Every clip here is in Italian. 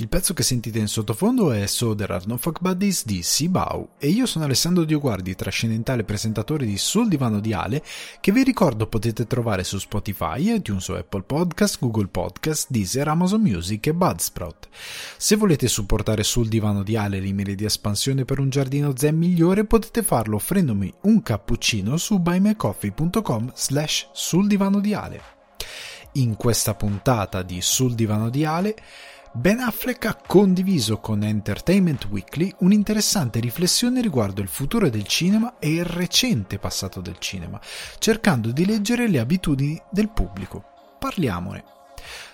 Il pezzo che sentite in sottofondo è So There Are No Fuck Buddies di Sibau e io sono Alessandro Dioguardi, trascendentale presentatore di Sul Divano di Ale, che vi ricordo potete trovare su Spotify, iTunes o Apple Podcast, Google Podcast, Deezer, Amazon Music e Budsprout. Se volete supportare Sul Divano di Ale l'email di espansione per un giardino zen migliore, potete farlo offrendomi un cappuccino su buymecoffee.com slash sul divano di Ale. In questa puntata di Sul Divano di Ale Ben Affleck ha condiviso con Entertainment Weekly un'interessante riflessione riguardo il futuro del cinema e il recente passato del cinema, cercando di leggere le abitudini del pubblico. Parliamone.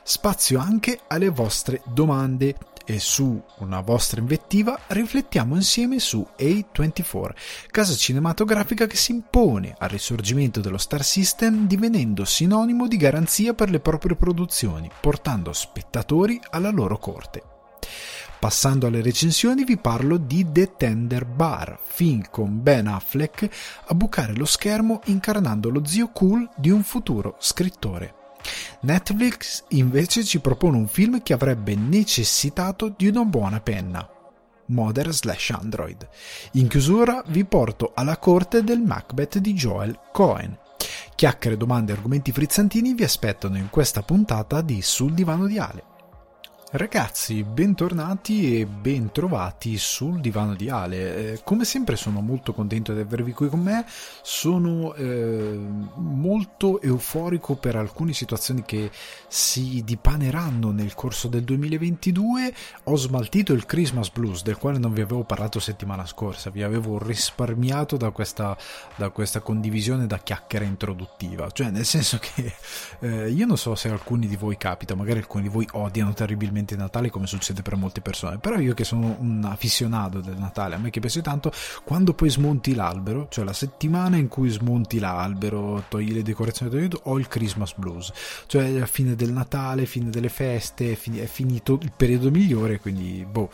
Spazio anche alle vostre domande e su una vostra invettiva riflettiamo insieme su A24, casa cinematografica che si impone al risorgimento dello Star System divenendo sinonimo di garanzia per le proprie produzioni, portando spettatori alla loro corte. Passando alle recensioni vi parlo di The Tender Bar, film con Ben Affleck a bucare lo schermo incarnando lo zio cool di un futuro scrittore. Netflix invece ci propone un film che avrebbe necessitato di una buona penna. Mother slash Android. In chiusura vi porto alla corte del Macbeth di Joel Cohen. Chiacchiere, domande e argomenti frizzantini vi aspettano in questa puntata di Sul divano di Ale. Ragazzi, bentornati e bentrovati sul divano di Ale. Eh, come sempre sono molto contento di avervi qui con me, sono eh, molto euforico per alcune situazioni che si dipaneranno nel corso del 2022. Ho smaltito il Christmas Blues, del quale non vi avevo parlato settimana scorsa, vi avevo risparmiato da questa, da questa condivisione da chiacchiera introduttiva, cioè nel senso che eh, io non so se alcuni di voi capita, magari alcuni di voi odiano terribilmente il Natale come succede per molte persone, però io che sono un affisionato del Natale, a me che piace tanto, quando poi smonti l'albero, cioè la settimana in cui smonti l'albero, togli le decorazioni, togli tutto, ho il Christmas Blues, cioè la fine del Natale, fine delle feste, è finito il periodo migliore, quindi boh,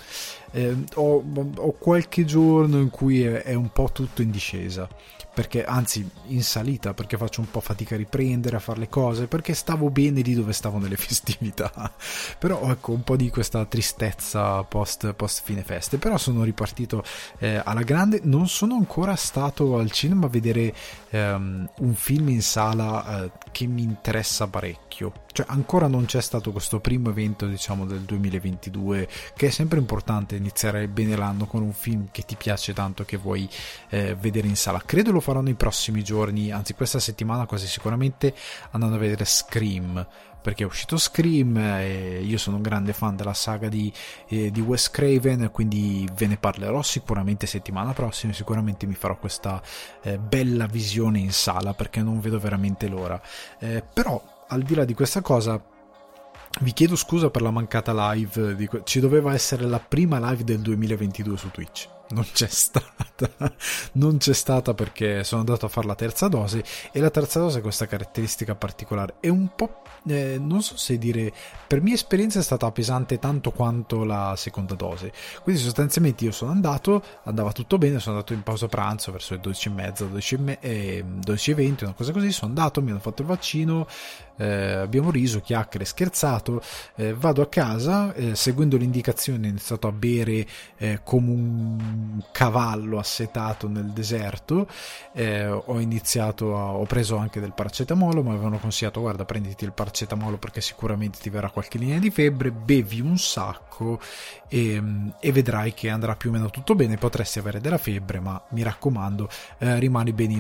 eh, ho, ho, qualche giorno in cui è, è un po' tutto in discesa perché anzi in salita perché faccio un po' fatica a riprendere a fare le cose perché stavo bene lì dove stavo nelle festività. Però ecco un po' di questa tristezza post, post fine feste. Però sono ripartito eh, alla grande. Non sono ancora stato al cinema a vedere ehm, un film in sala eh, che mi interessa parecchio. Cioè ancora non c'è stato questo primo evento diciamo del 2022 che è sempre importante iniziare bene l'anno con un film che ti piace tanto che vuoi eh, vedere in sala. Credo lo farò nei prossimi giorni anzi questa settimana quasi sicuramente andando a vedere Scream perché è uscito Scream e io sono un grande fan della saga di, eh, di Wes Craven quindi ve ne parlerò sicuramente settimana prossima sicuramente mi farò questa eh, bella visione in sala perché non vedo veramente l'ora eh, però al di là di questa cosa, vi chiedo scusa per la mancata live. Ci doveva essere la prima live del 2022 su Twitch non c'è stata, non c'è stata perché sono andato a fare la terza dose e la terza dose ha questa caratteristica particolare, è un po', eh, non so se dire, per mia esperienza è stata pesante tanto quanto la seconda dose, quindi sostanzialmente io sono andato, andava tutto bene, sono andato in pausa pranzo verso le 12 e mezza, 12 e, me- eh, 12 e 20, una cosa così, sono andato, mi hanno fatto il vaccino, eh, abbiamo riso, chiacchiere, scherzato, eh, vado a casa, eh, seguendo le indicazioni ho iniziato a bere eh, come un cavallo assetato nel deserto, eh, ho iniziato a, ho preso anche del paracetamolo, mi avevano consigliato guarda prenditi il paracetamolo perché sicuramente ti verrà qualche linea di febbre, bevi un sacco e, e vedrai che andrà più o meno tutto bene, potresti avere della febbre ma mi raccomando eh, rimani ben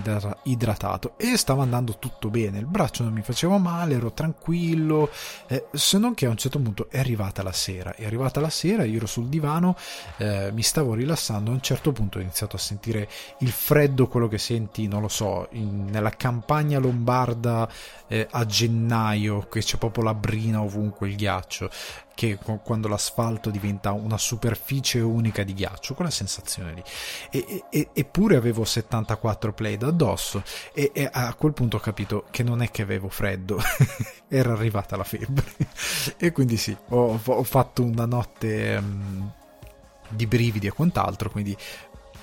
idratato. E stava andando tutto bene, il braccio non mi faceva male, ero tranquillo, eh, se non che a un certo punto è arrivata la sera, è arrivata la sera, io ero sul divano, eh, mi stavo rilassando a un certo punto ho iniziato a sentire il freddo, quello che senti, non lo so, in, nella campagna lombarda eh, a gennaio, che c'è proprio la brina ovunque, il ghiaccio, che quando l'asfalto diventa una superficie unica di ghiaccio, quella sensazione lì. E, e, eppure avevo 74 play da addosso e, e, a quel punto ho capito che non è che avevo freddo, era arrivata la febbre. e quindi sì, ho, ho fatto una notte... Um, di brividi e quant'altro, quindi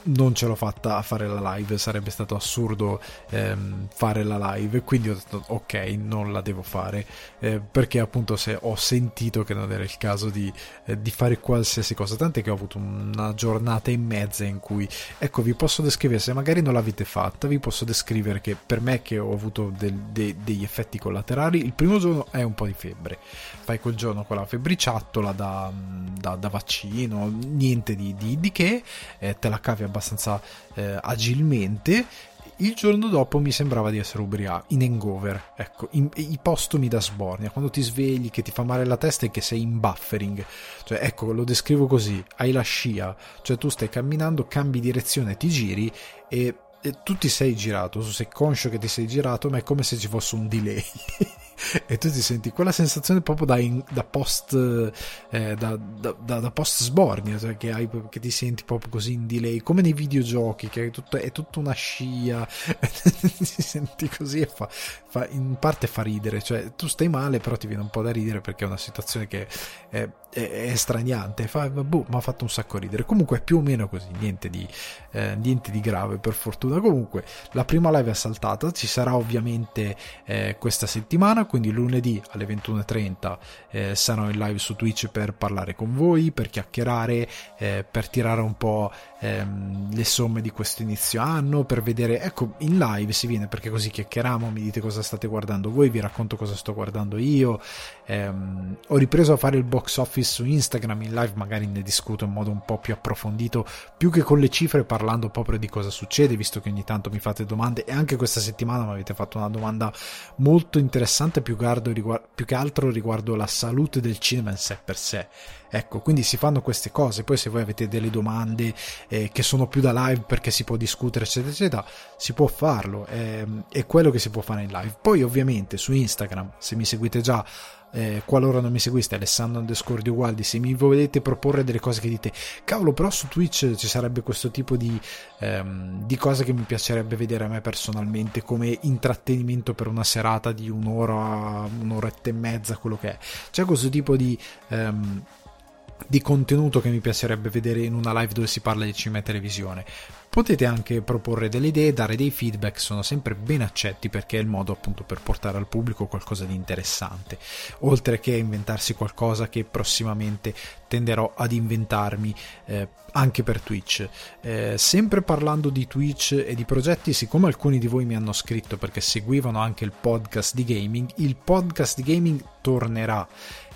non ce l'ho fatta a fare la live, sarebbe stato assurdo ehm, fare la live, quindi ho detto ok, non la devo fare, eh, perché appunto se ho sentito che non era il caso di, eh, di, fare qualsiasi cosa, tant'è che ho avuto una giornata e mezza in cui, ecco, vi posso descrivere, se magari non l'avete fatta, vi posso descrivere che per me che ho avuto del, de, degli effetti collaterali, il primo giorno è un po' di febbre, fai quel giorno con la febbriciattola da, da, da vaccino, niente di, di, di che, eh, te la cavi abbastanza eh, agilmente. Il giorno dopo mi sembrava di essere ubriaco, in hangover, ecco, in, i postumi da sbornia, quando ti svegli, che ti fa male la testa e che sei in buffering, cioè ecco, lo descrivo così, hai la scia, cioè tu stai camminando, cambi direzione, ti giri e, e tu ti sei girato, tu sei conscio che ti sei girato, ma è come se ci fosse un delay. e tu ti senti quella sensazione proprio da, in, da post eh, da, da, da, post sbornia cioè che, hai, che, ti senti proprio così in delay come nei videogiochi che è, tutto, è tutta una scia ti senti così e fa, fa, in parte fa ridere cioè tu stai male però ti viene un po' da ridere perché è una situazione che è, è, straniante fa, boh, mi ha fatto un sacco ridere comunque è più o meno così niente di, eh, niente di grave per fortuna comunque la prima live è saltata ci sarà ovviamente eh, questa settimana quindi lunedì alle 21.30 eh, sarò in live su Twitch per parlare con voi, per chiacchierare, eh, per tirare un po' ehm, le somme di questo inizio anno, per vedere, ecco, in live si viene perché così chiacchieriamo, mi dite cosa state guardando voi, vi racconto cosa sto guardando io. Ehm, ho ripreso a fare il box office su Instagram in live, magari ne discuto in modo un po' più approfondito, più che con le cifre, parlando proprio di cosa succede, visto che ogni tanto mi fate domande e anche questa settimana mi avete fatto una domanda molto interessante più, gardo, più che altro riguardo la salute del cinema in sé per sé. Ecco, quindi si fanno queste cose. Poi, se voi avete delle domande eh, che sono più da live perché si può discutere, eccetera, eccetera, si può farlo. È, è quello che si può fare in live. Poi, ovviamente, su Instagram, se mi seguite già, eh, qualora non mi seguiste Alessandro underscore di Ugualdi se mi volete proporre delle cose che dite. Cavolo però su Twitch ci sarebbe questo tipo di, ehm, di cose che mi piacerebbe vedere a me personalmente come intrattenimento per una serata di un'ora un'oretta e mezza quello che è. C'è questo tipo di ehm, di contenuto che mi piacerebbe vedere in una live dove si parla di cinema e televisione. Potete anche proporre delle idee, dare dei feedback, sono sempre ben accetti perché è il modo appunto per portare al pubblico qualcosa di interessante, oltre che inventarsi qualcosa che prossimamente tenderò ad inventarmi eh, anche per Twitch. Eh, sempre parlando di Twitch e di progetti, siccome alcuni di voi mi hanno scritto perché seguivano anche il podcast di gaming, il podcast di gaming tornerà.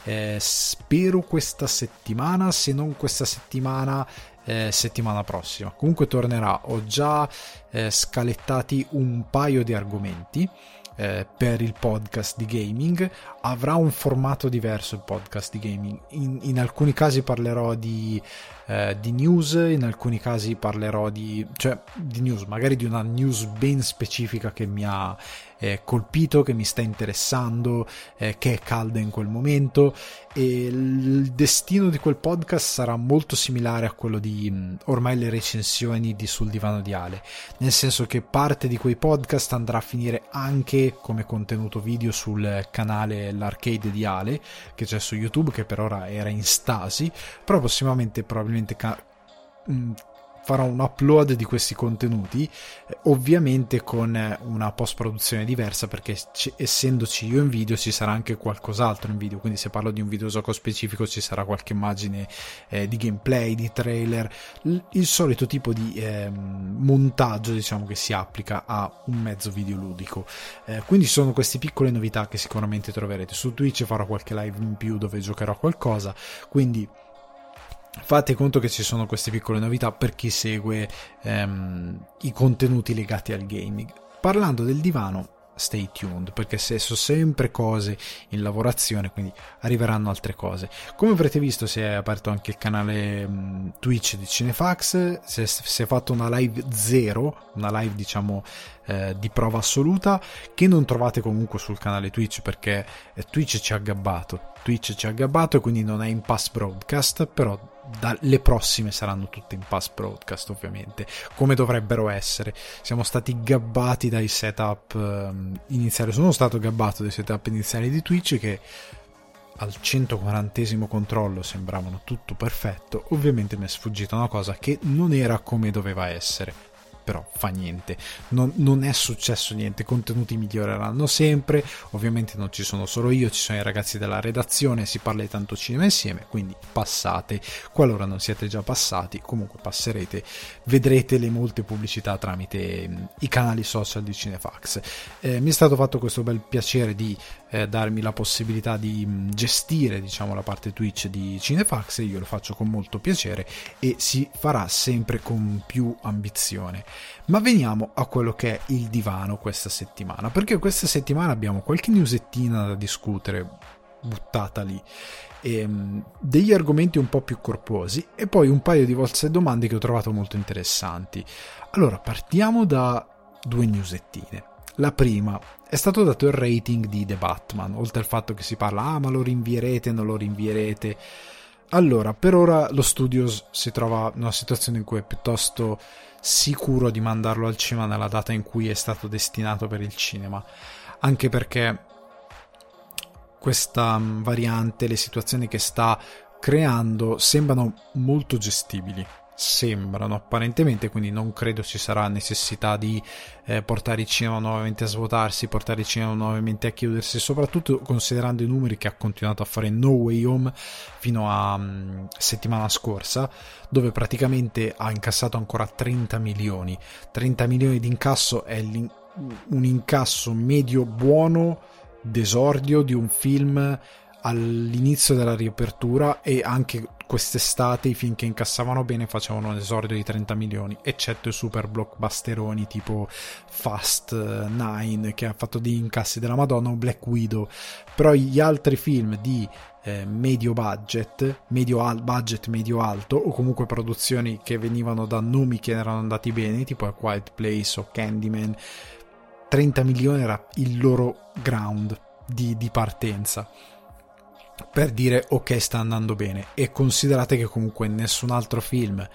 Eh, spero questa settimana, se non questa settimana eh, settimana prossima. Comunque tornerà, ho già eh, scalettati un paio di argomenti. Eh, per il podcast di gaming avrà un formato diverso il podcast di gaming in, in alcuni casi parlerò di, eh, di, news in alcuni casi parlerò di cioè di news magari di una news ben specifica che mi ha eh, colpito, che mi sta interessando, eh, che è calda in quel momento. E il destino di quel podcast sarà molto similare a quello di mm, ormai le recensioni di Sul divano di Ale, nel senso che parte di quei podcast andrà a finire anche come contenuto video sul canale L'Arcade di Ale, che c'è su YouTube, che per ora era in stasi, però prossimamente probabilmente ca- mm, farò un upload di questi contenuti, eh, ovviamente con eh, una post produzione diversa perché c- essendoci io in video ci sarà anche qualcos'altro in video, quindi se parlo di un videogioco specifico ci sarà qualche immagine eh, di gameplay, di trailer, l- il solito tipo di eh, montaggio diciamo che si applica a un mezzo videoludico. Eh, quindi sono queste piccole novità che sicuramente troverete su Twitch, farò qualche live in più dove giocherò qualcosa, quindi Fate conto che ci sono queste piccole novità per chi segue ehm, i contenuti legati al gaming. Parlando del divano, stay tuned perché sono sempre cose in lavorazione quindi arriveranno altre cose. Come avrete visto si è aperto anche il canale um, Twitch di Cinefax. Si è, si è fatto una live zero una live diciamo eh, di prova assoluta che non trovate comunque sul canale Twitch perché eh, Twitch ci ha gabbato. Twitch ci ha gabbato e quindi non è in pass broadcast però le prossime saranno tutte in pass broadcast ovviamente come dovrebbero essere. Siamo stati gabbati dai setup um, iniziali. Sono stato gabbato dai setup iniziali di Twitch che al 140 controllo sembravano tutto perfetto, ovviamente mi è sfuggita una cosa che non era come doveva essere però fa niente, non, non, è successo niente, i contenuti miglioreranno sempre, ovviamente non ci sono solo io, ci sono i ragazzi della redazione, si parla di tanto cinema insieme, quindi passate, qualora non siete già passati, comunque passerete, vedrete le molte pubblicità tramite mh, i canali social di Cinefax. Eh, mi è stato fatto questo bel piacere di eh, darmi la possibilità di mh, gestire diciamo la parte Twitch di Cinefax io lo faccio con molto piacere e si farà sempre con più ambizione. Ma veniamo a quello che è il divano questa settimana, perché questa settimana abbiamo qualche newsettina da discutere, buttata lì, ehm, degli argomenti un po' più corposi e poi un paio di vostre domande che ho trovato molto interessanti. Allora, partiamo da due newsettine. La prima è stato dato il rating di The Batman, oltre al fatto che si parla, ah ma lo rinvierete, non lo rinvierete. Allora, per ora lo studio si trova in una situazione in cui è piuttosto sicuro di mandarlo al cinema nella data in cui è stato destinato per il cinema, anche perché questa mm, variante, le situazioni che sta creando sembrano molto gestibili sembrano apparentemente, quindi non credo ci sarà necessità di eh, portare il cinema nuovamente a svuotarsi, portare il cinema nuovamente a chiudersi, soprattutto considerando i numeri che ha continuato a fare No Way Home fino a um, settimana scorsa, dove praticamente ha incassato ancora 30 milioni. 30 milioni di incasso è un incasso medio buono d'esordio di un film all'inizio della riapertura e anche quest'estate i film che incassavano bene facevano un esordio di 30 milioni, eccetto i super blockbusteroni tipo Fast 9 che ha fatto degli incassi della Madonna o Black Widow, però gli altri film di eh, medio budget, medio al- budget medio alto o comunque produzioni che venivano da nomi che erano andati bene, tipo A Quiet Place o Candyman, 30 milioni era il loro ground di, di partenza per dire ok sta andando bene e considerate che comunque nessun altro film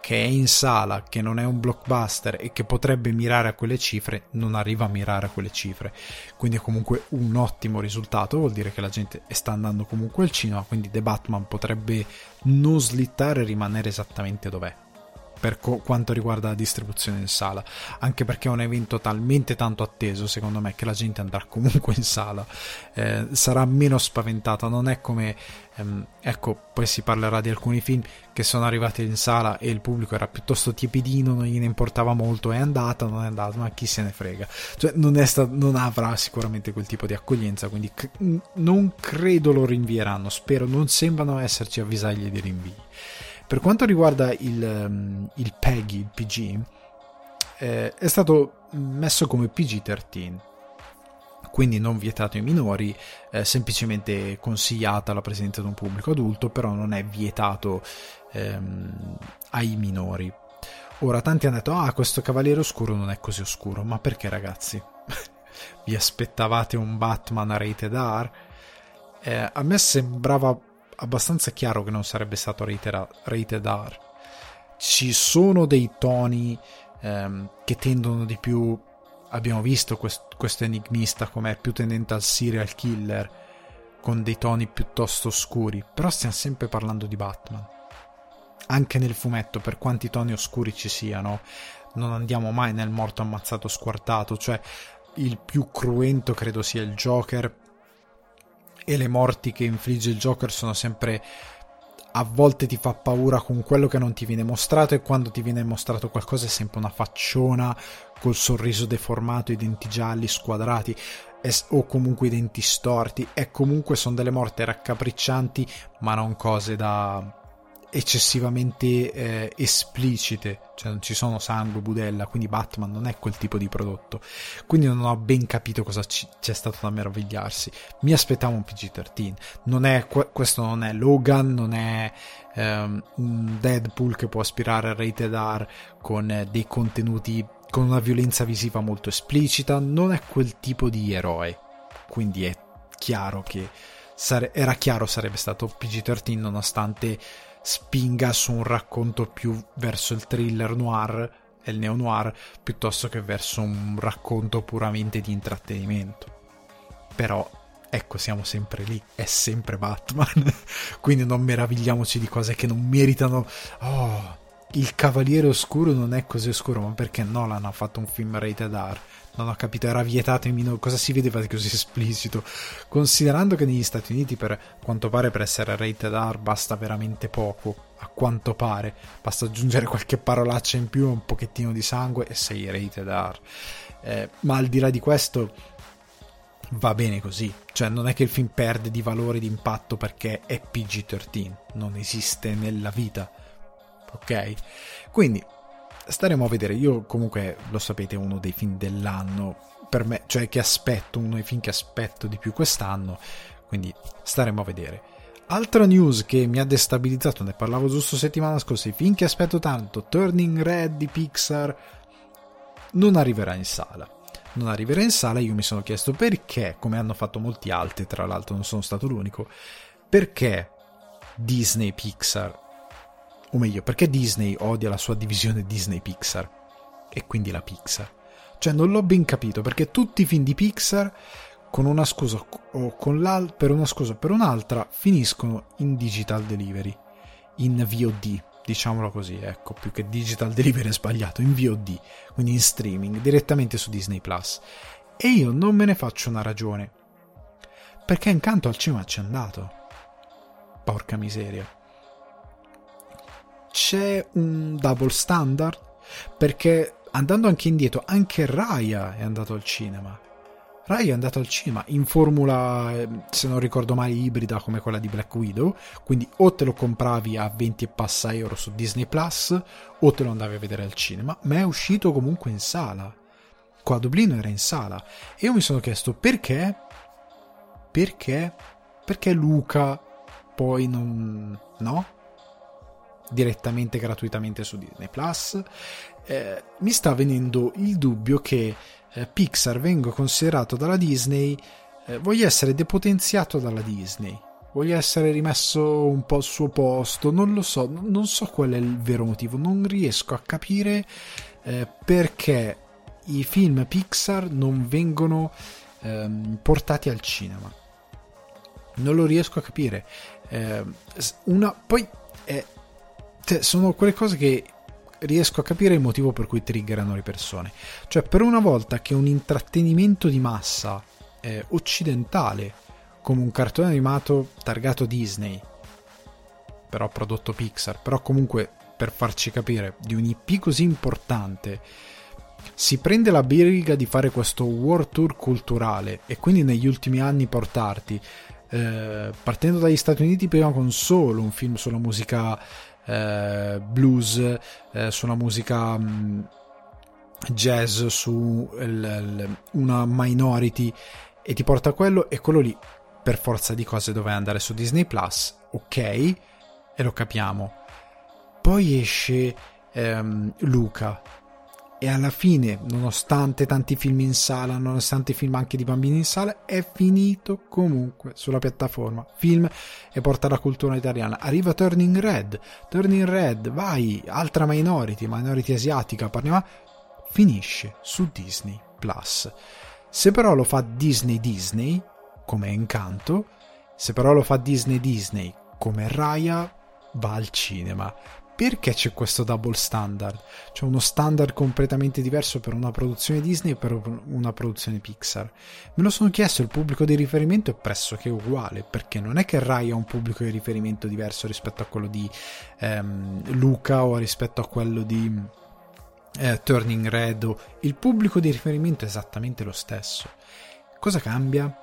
che è in sala, che non è un blockbuster e che potrebbe mirare a quelle cifre, non arriva a mirare a quelle cifre. Quindi è comunque un ottimo risultato, vuol dire che la gente sta andando comunque al cinema, quindi The Batman potrebbe non slittare e rimanere esattamente dov'è per co- quanto riguarda la distribuzione in sala, anche perché è un evento talmente tanto atteso, secondo me, che la gente andrà comunque in sala, eh, sarà meno spaventata, non è come, ehm, ecco, poi si parlerà di alcuni film che sono arrivati in sala e il pubblico era piuttosto tiepidino, non gliene importava molto, è andata, non è andata, ma chi se ne frega, cioè non, sta- non avrà sicuramente quel tipo di accoglienza, quindi c- non credo lo rinvieranno, spero, non sembrano esserci avvisaglie di rinvii. Per quanto riguarda il, um, il PEGI, il PG, eh, è stato messo come PG-13, quindi non vietato ai minori, eh, semplicemente consigliata la presenza di un pubblico adulto, però non è vietato ehm, ai minori. Ora, tanti hanno detto, ah, questo Cavaliere Oscuro non è così oscuro, ma perché ragazzi? Vi aspettavate un Batman rated R? Eh, a me sembrava abbastanza chiaro che non sarebbe stato rated R. Ci sono dei toni ehm, che tendono di più. Abbiamo visto quest- questo enigmista come più tendente al serial killer con dei toni piuttosto scuri, però stiamo sempre parlando di Batman. Anche nel fumetto, per quanti toni oscuri ci siano, non andiamo mai nel morto ammazzato squartato, cioè il più cruento credo sia il Joker e le morti che infligge il Joker sono sempre a volte ti fa paura con quello che non ti viene mostrato e quando ti viene mostrato qualcosa è sempre una facciona col sorriso deformato, i denti gialli squadrati o comunque i denti storti. E comunque sono delle morte raccapriccianti ma non cose da eccessivamente eh, esplicite, cioè non ci sono sangue, budella, quindi Batman non è quel tipo di prodotto. Quindi non ho ben capito cosa ci, c'è stato da meravigliarsi. Mi aspettavo un PG-13. Non è, questo non è Logan, non è um, un Deadpool che può aspirare a rated R con eh, dei contenuti con una violenza visiva molto esplicita, non è quel tipo di eroe. Quindi è chiaro che sare- era chiaro sarebbe stato PG-13 nonostante spinga su un racconto più verso il thriller noir e il neo noir piuttosto che verso un racconto puramente di intrattenimento. Però ecco siamo sempre lì, è sempre Batman, quindi non meravigliamoci di cose che non meritano... Oh, il Cavaliere Oscuro non è così oscuro, ma perché Nolan ha fatto un film rated R? Non ho capito, era vietato in minore. Cosa si vedeva di così esplicito? Considerando che negli Stati Uniti, per quanto pare, per essere rated R basta veramente poco. A quanto pare, basta aggiungere qualche parolaccia in più, un pochettino di sangue e sei rated R. Eh, ma al di là di questo, va bene così. Cioè, non è che il film perde di valore di impatto perché è PG-13. Non esiste nella vita. Ok? Quindi staremo a vedere. Io comunque lo sapete, è uno dei film dell'anno per me, cioè che aspetto, uno dei film che aspetto di più quest'anno, quindi staremo a vedere. Altra news che mi ha destabilizzato, ne parlavo giusto settimana scorsa, i film che aspetto tanto, Turning Red di Pixar, non arriverà in sala. Non arriverà in sala, io mi sono chiesto perché, come hanno fatto molti altri, tra l'altro non sono stato l'unico, perché Disney Pixar o meglio, perché Disney odia la sua divisione Disney Pixar e quindi la Pixar? Cioè, non l'ho ben capito perché tutti i film di Pixar, con una scusa o con l'al- per una scusa o per un'altra, finiscono in digital delivery, in VOD, diciamolo così, ecco, più che digital delivery è sbagliato, in VOD, quindi in streaming, direttamente su Disney Plus. E io non me ne faccio una ragione. Perché incanto al cinema c'è andato. Porca miseria c'è un double standard? Perché andando anche indietro anche Raya è andato al cinema. Raya è andato al cinema in formula ehm, se non ricordo male ibrida come quella di Black Widow. Quindi o te lo compravi a 20 e passa euro su Disney Plus o te lo andavi a vedere al cinema ma è uscito comunque in sala. Qua a Dublino era in sala. E io mi sono chiesto perché? Perché? Perché Luca poi non no direttamente gratuitamente su Disney Plus, eh, mi sta venendo il dubbio che eh, Pixar venga considerato dalla Disney, eh, voglia essere depotenziato dalla Disney, voglia essere rimesso un po' al suo posto, non lo so, non so qual è il vero motivo, non riesco a capire eh, perché i film Pixar non vengono ehm, portati al cinema. Non lo riesco a capire. Eh, una, poi è cioè, sono quelle cose che riesco a capire il motivo per cui triggerano le persone. Cioè, per una volta che un intrattenimento di massa eh, occidentale, come un cartone animato targato Disney, però prodotto Pixar, però comunque per farci capire, di un IP così importante, si prende la briga di fare questo world tour culturale e quindi negli ultimi anni portarti, eh, partendo dagli Stati Uniti prima con solo un film sulla musica eh, blues, eh, suona musica mh, mm, jazz su il, il, una minority e ti porta a quello e quello lì per forza di cose doveva andare su Disney Plus, ok, e lo capiamo. Poi esce ehm, Luca e alla fine, nonostante tanti film in sala, nonostante film anche di bambini in sala, è finito comunque sulla piattaforma. Film e porta la cultura italiana. Arriva Turning Red, Turning Red, vai, altra minority, minority asiatica, parliamo, finisce su Disney Plus. Se però lo fa Disney Disney, come Encanto, se però lo fa Disney Disney, come Raya, va al cinema perché c'è questo double standard? C'è uno standard completamente diverso per una produzione Disney e per una produzione Pixar. Me lo sono chiesto, il pubblico di riferimento è pressoché uguale, perché non è che Rai ha un pubblico di riferimento diverso rispetto a quello di ehm, Luca o rispetto a quello di eh, Turning Red. O... Il pubblico di riferimento è esattamente lo stesso. Cosa cambia?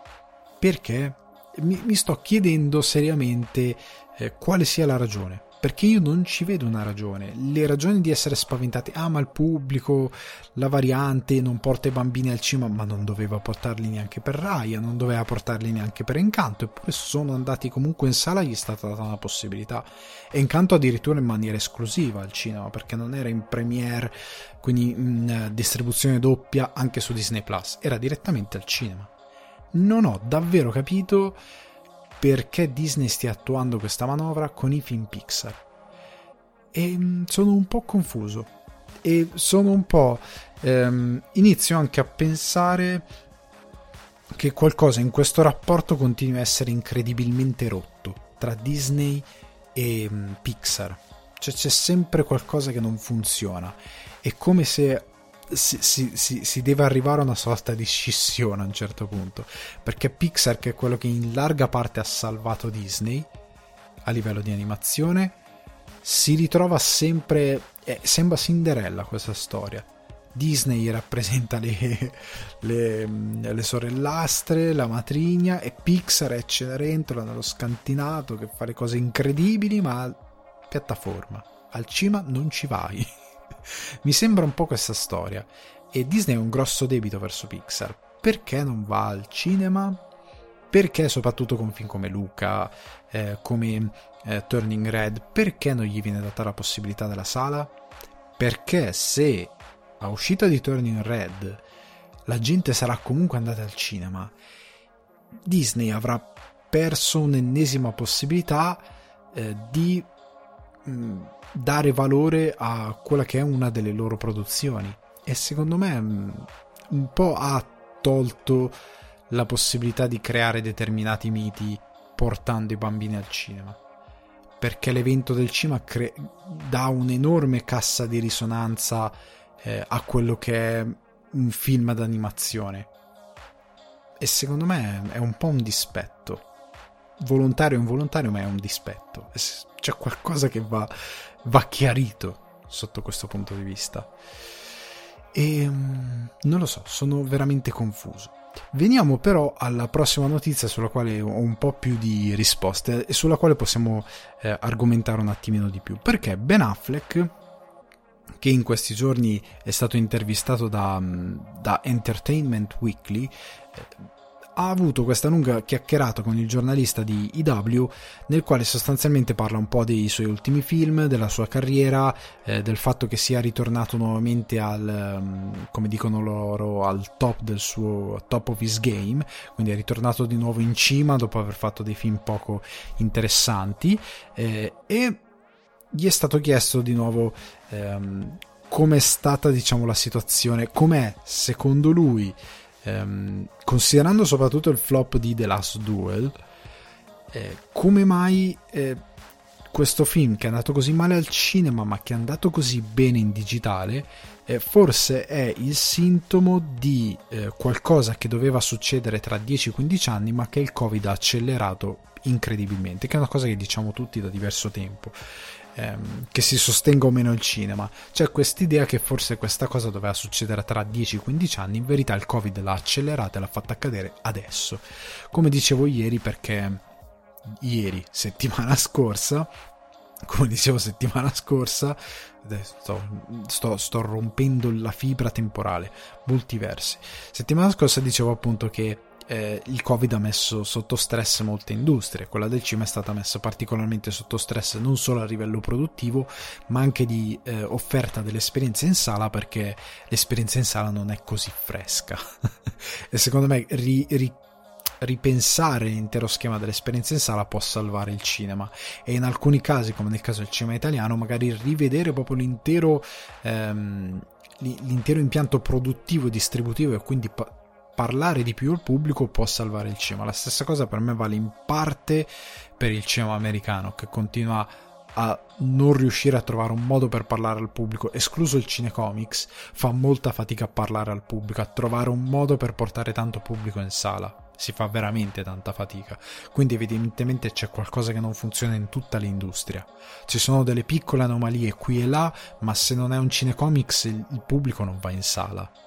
Perché? Mi, mi sto chiedendo seriamente eh, quale sia la ragione perché io non ci vedo una ragione. Le ragioni di essere spaventati, ah ma il pubblico, la variante non porta i bambini al cinema, ma non doveva portarli neanche per Raya, non doveva portarli neanche per Incanto, eppure sono andati comunque in sala, gli è stata data una possibilità. E Incanto addirittura in maniera esclusiva al cinema, perché non era in premiere, quindi in eh, distribuzione doppia anche su Disney Plus, era direttamente al cinema. Non ho davvero capito perché Disney stia attuando questa manovra con i film Pixar. E mm, sono un po' confuso e sono un po'... Ehm, inizio anche a pensare che qualcosa in questo rapporto continui a essere incredibilmente rotto tra Disney e mm, Pixar. Cioè c'è sempre qualcosa che non funziona. È come se si, si, si, si, deve arrivare a una sorta di scissione a un certo punto. Perché Pixar, che è quello che in larga parte ha salvato Disney a livello di animazione, si ritrova sempre. Eh, sembra Cinderella questa storia. Disney rappresenta le, le, le, sorellastre, la matrigna e Pixar è Cenerentola nello scantinato che fa le cose incredibili ma piattaforma. Al cinema non ci vai. Mi sembra un po' questa storia. E Disney ha un grosso debito verso Pixar. Perché non va al cinema? Perché soprattutto con film come Luca, eh, come eh, Turning Red, perché non gli viene data la possibilità della sala? Perché se a uscita di Turning Red la gente sarà comunque andata al cinema, Disney avrà perso un'ennesima possibilità eh, di dare valore a quella che è una delle loro produzioni. E secondo me un po' ha tolto la possibilità di creare determinati miti portando i bambini al cinema. Perché l'evento del cinema cre- dà un'enorme cassa di risonanza eh, a quello che è un film d'animazione. E secondo me è un po' un dispetto volontario o involontario ma è un dispetto c'è qualcosa che va va chiarito sotto questo punto di vista. E ehm, non lo so, sono veramente confuso. Veniamo però alla prossima notizia sulla quale ho un po' più di risposte e sulla quale possiamo eh, argomentare un attimino di più. Perché Ben Affleck, che in questi giorni è stato intervistato da, da Entertainment Weekly, eh, ha avuto questa lunga chiacchierata con il giornalista di IW nel quale sostanzialmente parla un po' dei suoi ultimi film, della sua carriera, eh, del fatto che sia ritornato nuovamente al, um, come dicono loro, al top del suo top of his game, quindi è ritornato di nuovo in cima dopo aver fatto dei film poco interessanti eh, e gli è stato chiesto di nuovo ehm, com'è stata diciamo la situazione, com'è secondo lui ehm, considerando soprattutto il flop di The Last Duel, eh, come mai eh, questo film che è andato così male al cinema ma che è andato così bene in digitale, eh, forse è il sintomo di eh, qualcosa che doveva succedere tra 10-15 anni ma che il Covid ha accelerato incredibilmente, che è una cosa che diciamo tutti da diverso tempo ehm, che si sostenga o meno il cinema. C'è quest'idea che forse questa cosa doveva succedere tra 10-15 anni, in verità il Covid l'ha accelerata e l'ha fatta accadere adesso. Come dicevo ieri, perché ieri, settimana scorsa, come dicevo settimana scorsa, sto, sto, sto, rompendo la fibra temporale, multiversi. Settimana scorsa dicevo appunto che eh, il Covid ha messo sotto stress molte industrie, quella del cinema è stata messa particolarmente sotto stress non solo a livello produttivo, ma anche di eh, offerta dell'esperienza in sala perché l'esperienza in sala non è così fresca. e secondo me ri, ri, ripensare l'intero schema dell'esperienza in sala può salvare il cinema e in alcuni casi, come nel caso del cinema italiano, magari rivedere proprio l'intero, ehm, l'intero impianto produttivo e distributivo e quindi parlare di più al pubblico può salvare il cinema. La stessa cosa per me vale in parte per il cinema americano che continua a non riuscire a trovare un modo per parlare al pubblico, escluso il cinecomics, fa molta fatica a parlare al pubblico, a trovare un modo per portare tanto pubblico in sala. Si fa veramente tanta fatica. Quindi evidentemente c'è qualcosa che non funziona in tutta l'industria. Ci sono delle piccole anomalie qui e là, ma se non è un cinecomics il pubblico non va in sala.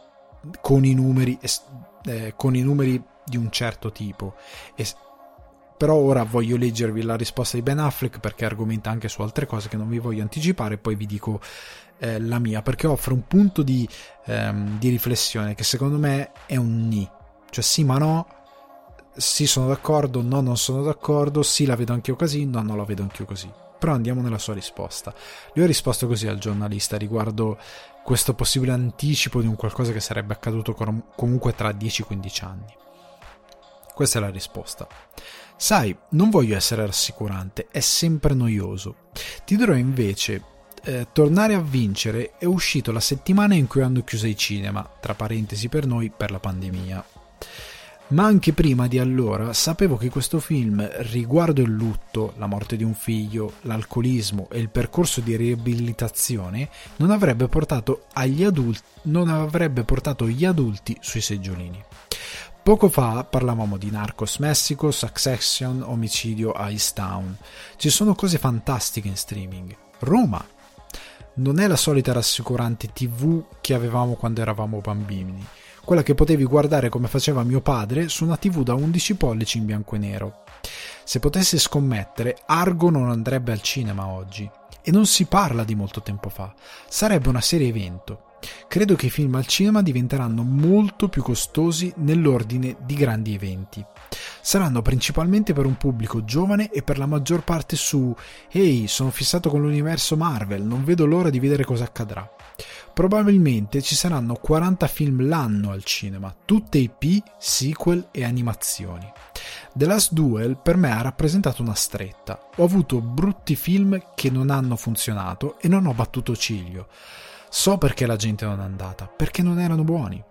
Con i numeri eh, con i numeri di un certo tipo. E, però ora voglio leggervi la risposta di Ben Affleck perché argomenta anche su altre cose che non vi voglio anticipare e poi vi dico eh, la mia perché offre un punto di, ehm, di riflessione che secondo me è un ni. Cioè sì ma no, sì sono d'accordo, no non sono d'accordo, sì la vedo anch'io così, no non la vedo anch'io così. Però andiamo nella sua risposta. Lui ha risposto così al giornalista riguardo questo possibile anticipo di un qualcosa che sarebbe accaduto comunque tra 10-15 anni. Questa è la risposta. Sai, non voglio essere rassicurante, è sempre noioso. Ti dirò invece, eh, Tornare a vincere è uscito la settimana in cui hanno chiuso i cinema, tra parentesi per noi, per la pandemia. Ma anche prima di allora sapevo che questo film, riguardo il lutto, la morte di un figlio, l'alcolismo e il percorso di riabilitazione, non avrebbe portato, adulti, non avrebbe portato gli adulti sui seggiolini. Poco fa parlavamo di Narcos Messico, Succession, Omicidio Ice Town. Ci sono cose fantastiche in streaming. Roma non è la solita rassicurante TV che avevamo quando eravamo bambini quella che potevi guardare come faceva mio padre su una TV da 11 pollici in bianco e nero. Se potessi scommettere, Argo non andrebbe al cinema oggi. E non si parla di molto tempo fa. Sarebbe una serie evento. Credo che i film al cinema diventeranno molto più costosi nell'ordine di grandi eventi. Saranno principalmente per un pubblico giovane e per la maggior parte su Ehi, sono fissato con l'universo Marvel, non vedo l'ora di vedere cosa accadrà. Probabilmente ci saranno 40 film l'anno al cinema, tutte IP, sequel e animazioni. The Last Duel per me ha rappresentato una stretta. Ho avuto brutti film che non hanno funzionato e non ho battuto ciglio. So perché la gente non è andata, perché non erano buoni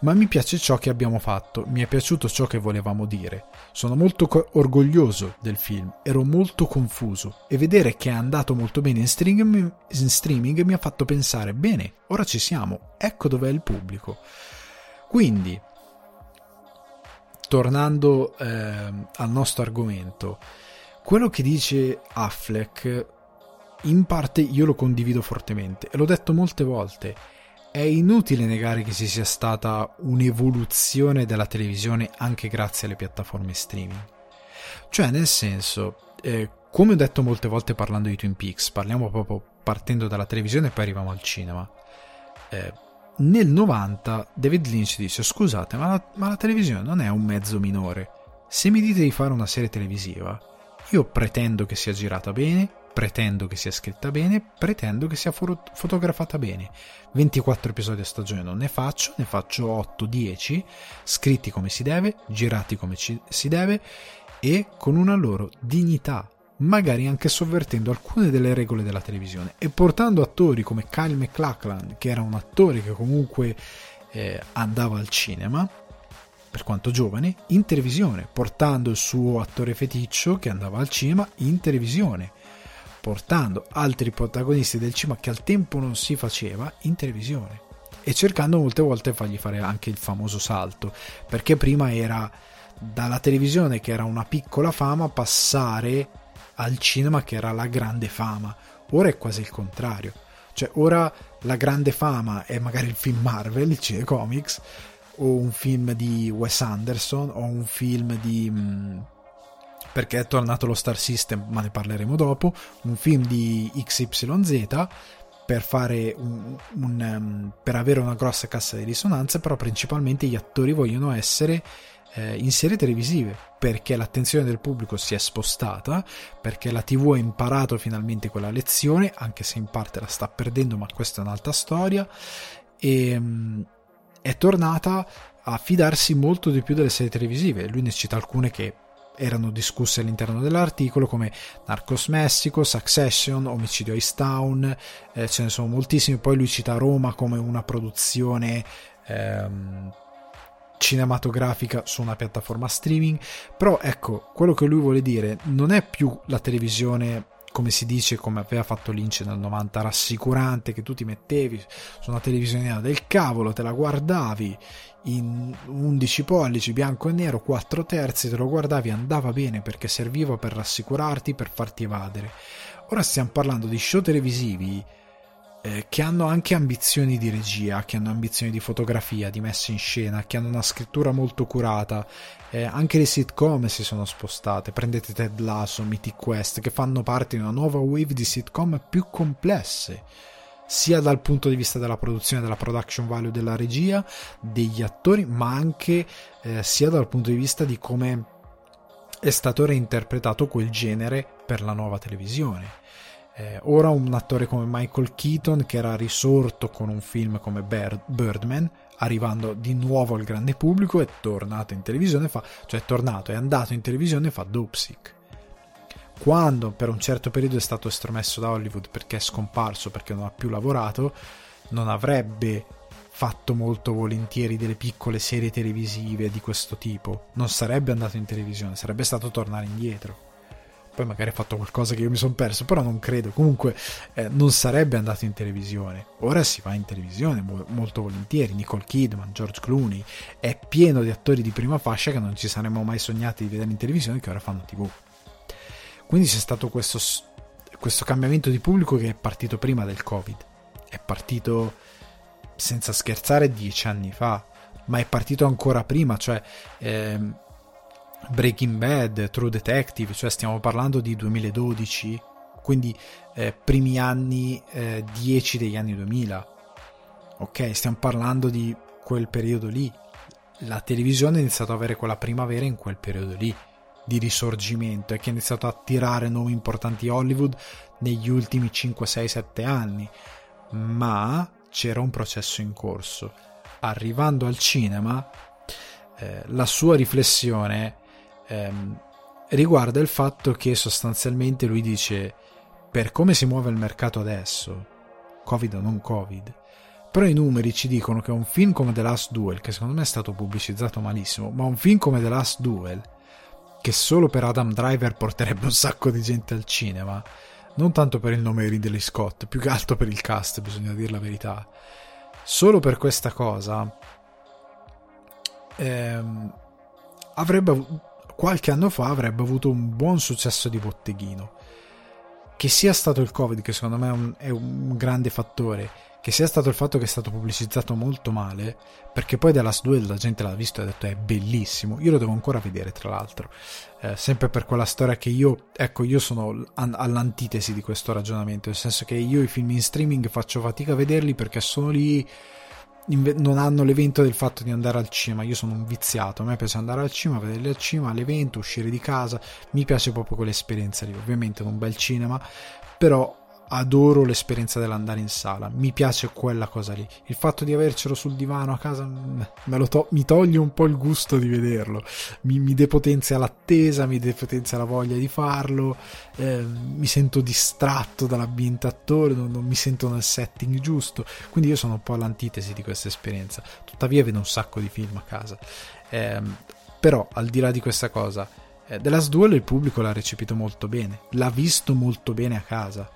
ma mi piace ciò che abbiamo fatto, mi è piaciuto ciò che volevamo dire. Sono molto co- orgoglioso del film, ero molto confuso e vedere che è andato molto bene in streaming, in streaming mi ha fatto pensare, bene, ora ci siamo, ecco dov'è il pubblico. Quindi, tornando eh, al nostro argomento, quello che dice Affleck in parte io lo condivido fortemente e l'ho detto molte volte è inutile negare che ci sia stata un'evoluzione della televisione anche grazie alle piattaforme streaming. Cioè, nel senso, eh, come ho detto molte volte parlando di Twin Peaks, parliamo proprio partendo dalla televisione e poi arriviamo al cinema. Eh, nel 90 David Lynch dice scusate ma la, ma la televisione non è un mezzo minore se mi dite di fare una serie televisiva io pretendo che sia girata bene pretendo che sia scritta bene, pretendo che sia fo- fotografata bene. 24 episodi a stagione non ne faccio, ne faccio 8-10, scritti come si deve, girati come ci- si deve e con una loro dignità, magari anche sovvertendo alcune delle regole della televisione. E portando attori come Kyle McLachlan, che era un attore che comunque eh, andava al cinema, per quanto giovane, in televisione, portando il suo attore feticcio che andava al cinema in televisione portando altri protagonisti del cinema che al tempo non si faceva in televisione e cercando molte volte fargli fare anche il famoso salto perché prima era dalla televisione che era una piccola fama passare al cinema che era la grande fama. Ora è quasi il contrario. Cioè ora la grande fama è magari il film Marvel, il cinecomics o un film di Wes Anderson o un film di mm, perché è tornato lo Star System, ma ne parleremo dopo, un film di XYZ per, un, un, um, per avere una grossa cassa di risonanza, però principalmente gli attori vogliono essere eh, in serie televisive perché l'attenzione del pubblico si è spostata, perché la TV ha imparato finalmente quella lezione, anche se in parte la sta perdendo, ma questa è un'altra storia, e um, è tornata a fidarsi molto di più delle serie televisive. Lui ne cita alcune che erano discusse all'interno dell'articolo come Narcos Messico, Succession, Omicidio Ice Town, eh, ce ne sono moltissimi, poi lui cita Roma come una produzione ehm, cinematografica su una piattaforma streaming, però ecco, quello che lui vuole dire non è più la televisione come si dice, come aveva fatto Lynch nel 90, rassicurante che tu ti mettevi su una televisione del cavolo, te la guardavi in 11 pollici, bianco e nero, 4 terzi, te lo guardavi, andava bene perché serviva per rassicurarti, per farti evadere. Ora stiamo parlando di show televisivi eh, che hanno anche ambizioni di regia, che hanno ambizioni di fotografia, di messa in scena, che hanno una scrittura molto curata. Eh, anche le sitcom si sono spostate. Prendete Ted Lasso, Mythic Quest, che fanno parte di una nuova wave di sitcom più complesse sia dal punto di vista della produzione, della production value della regia, degli attori, ma anche eh, sia dal punto di vista di come è stato reinterpretato quel genere per la nuova televisione. Eh, ora un attore come Michael Keaton, che era risorto con un film come Bird, Birdman, arrivando di nuovo al grande pubblico, è tornato in televisione, fa, cioè è tornato, è andato in televisione e fa Dopesick quando per un certo periodo è stato estromesso da Hollywood perché è scomparso, perché non ha più lavorato, non avrebbe fatto molto volentieri delle piccole serie televisive di questo tipo. Non sarebbe andato in televisione, sarebbe stato tornare indietro. Poi magari ha fatto qualcosa che io mi sono perso, però non credo. Comunque eh, non sarebbe andato in televisione. Ora si va in televisione mo- molto volentieri. Nicole Kidman, George Clooney, è pieno di attori di prima fascia che non ci saremmo mai sognati di vedere in televisione che ora fanno TV. Quindi c'è stato questo, questo cambiamento di pubblico che è partito prima del Covid. È partito senza scherzare dieci anni fa, ma è partito ancora prima, cioè ehm, Breaking Bad, True Detective, cioè stiamo parlando di 2012, quindi eh, primi anni eh, 10 degli anni 2000. Ok, stiamo parlando di quel periodo lì. La televisione ha iniziato ad avere quella primavera in quel periodo lì di risorgimento e che ha iniziato a tirare nomi importanti Hollywood negli ultimi 5, 6, 7 anni. Ma c'era un processo in corso. Arrivando al cinema, eh, la sua riflessione ehm, riguarda il fatto che sostanzialmente lui dice per come si muove il mercato adesso, Covid o non Covid, però i numeri ci dicono che un film come The Last Duel, che secondo me è stato pubblicizzato malissimo, ma un film come The Last Duel, che solo per Adam Driver porterebbe un sacco di gente al cinema, non tanto per il nome Ridley Scott, più che altro per il cast, bisogna dire la verità. Solo per questa cosa ehm, avrebbe qualche anno fa avrebbe avuto un buon successo di botteghino. Che sia stato il Covid, che secondo me è un, è un grande fattore, che sia stato il fatto che è stato pubblicizzato molto male, perché poi The Last Duel la gente l'ha visto e ha detto è bellissimo, io lo devo ancora vedere tra l'altro, eh, sempre per quella storia che io, ecco, io sono all'antitesi di questo ragionamento, nel senso che io i film in streaming faccio fatica a vederli perché sono lì non hanno l'evento del fatto di andare al cinema. Io sono un viziato, a me piace andare al cinema, vederli al cinema, all'evento, uscire di casa. Mi piace proprio quell'esperienza lì. Ovviamente non un bel cinema, però adoro l'esperienza dell'andare in sala, mi piace quella cosa lì. Il fatto di avercelo sul divano a casa mm, to- mi toglie un po' il gusto di vederlo, mi, mi depotenzia l'attesa, mi depotenzia la voglia di farlo, eh, mi sento distratto dall'ambientatore, non, non mi sento nel setting giusto, quindi io sono un po' all'antitesi di questa esperienza. Tuttavia vedo un sacco di film a casa. Eh, però al di là di questa cosa, eh, The Last Duel il pubblico l'ha recepito molto bene, l'ha visto molto bene a casa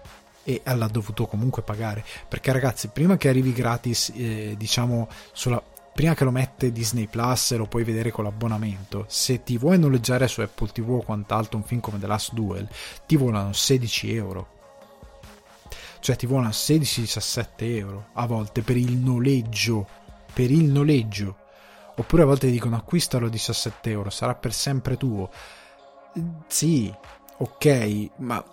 e l'ha dovuto comunque pagare. Perché ragazzi prima che arrivi gratis eh, diciamo sulla prima che lo mette Disney Plus lo puoi vedere con l'abbonamento se ti vuoi noleggiare su Apple TV o quant'altro un film come The Last Duel ti volano 16 euro. Cioè ti volano 16-17 euro a volte per il noleggio per il noleggio. Oppure a volte dicono acquistalo a 17 euro sarà per sempre tuo. Sì ok ma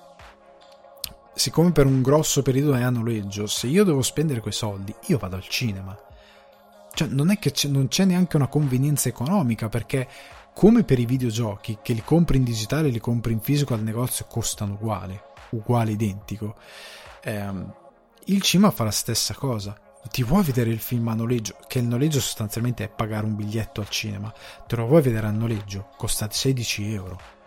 siccome per un grosso periodo è a noleggio, se io devo spendere quei soldi, io vado al cinema. Cioè, non è che c'è, non c'è neanche una convenienza economica, perché come per i videogiochi, che li compri in digitale e li compri in fisico al negozio costano uguale, uguale identico, ehm, il cinema fa la stessa cosa. Ti vuoi vedere il film a noleggio? Che il noleggio sostanzialmente è pagare un biglietto al cinema. Te lo vuoi vedere a noleggio? Costa 16 euro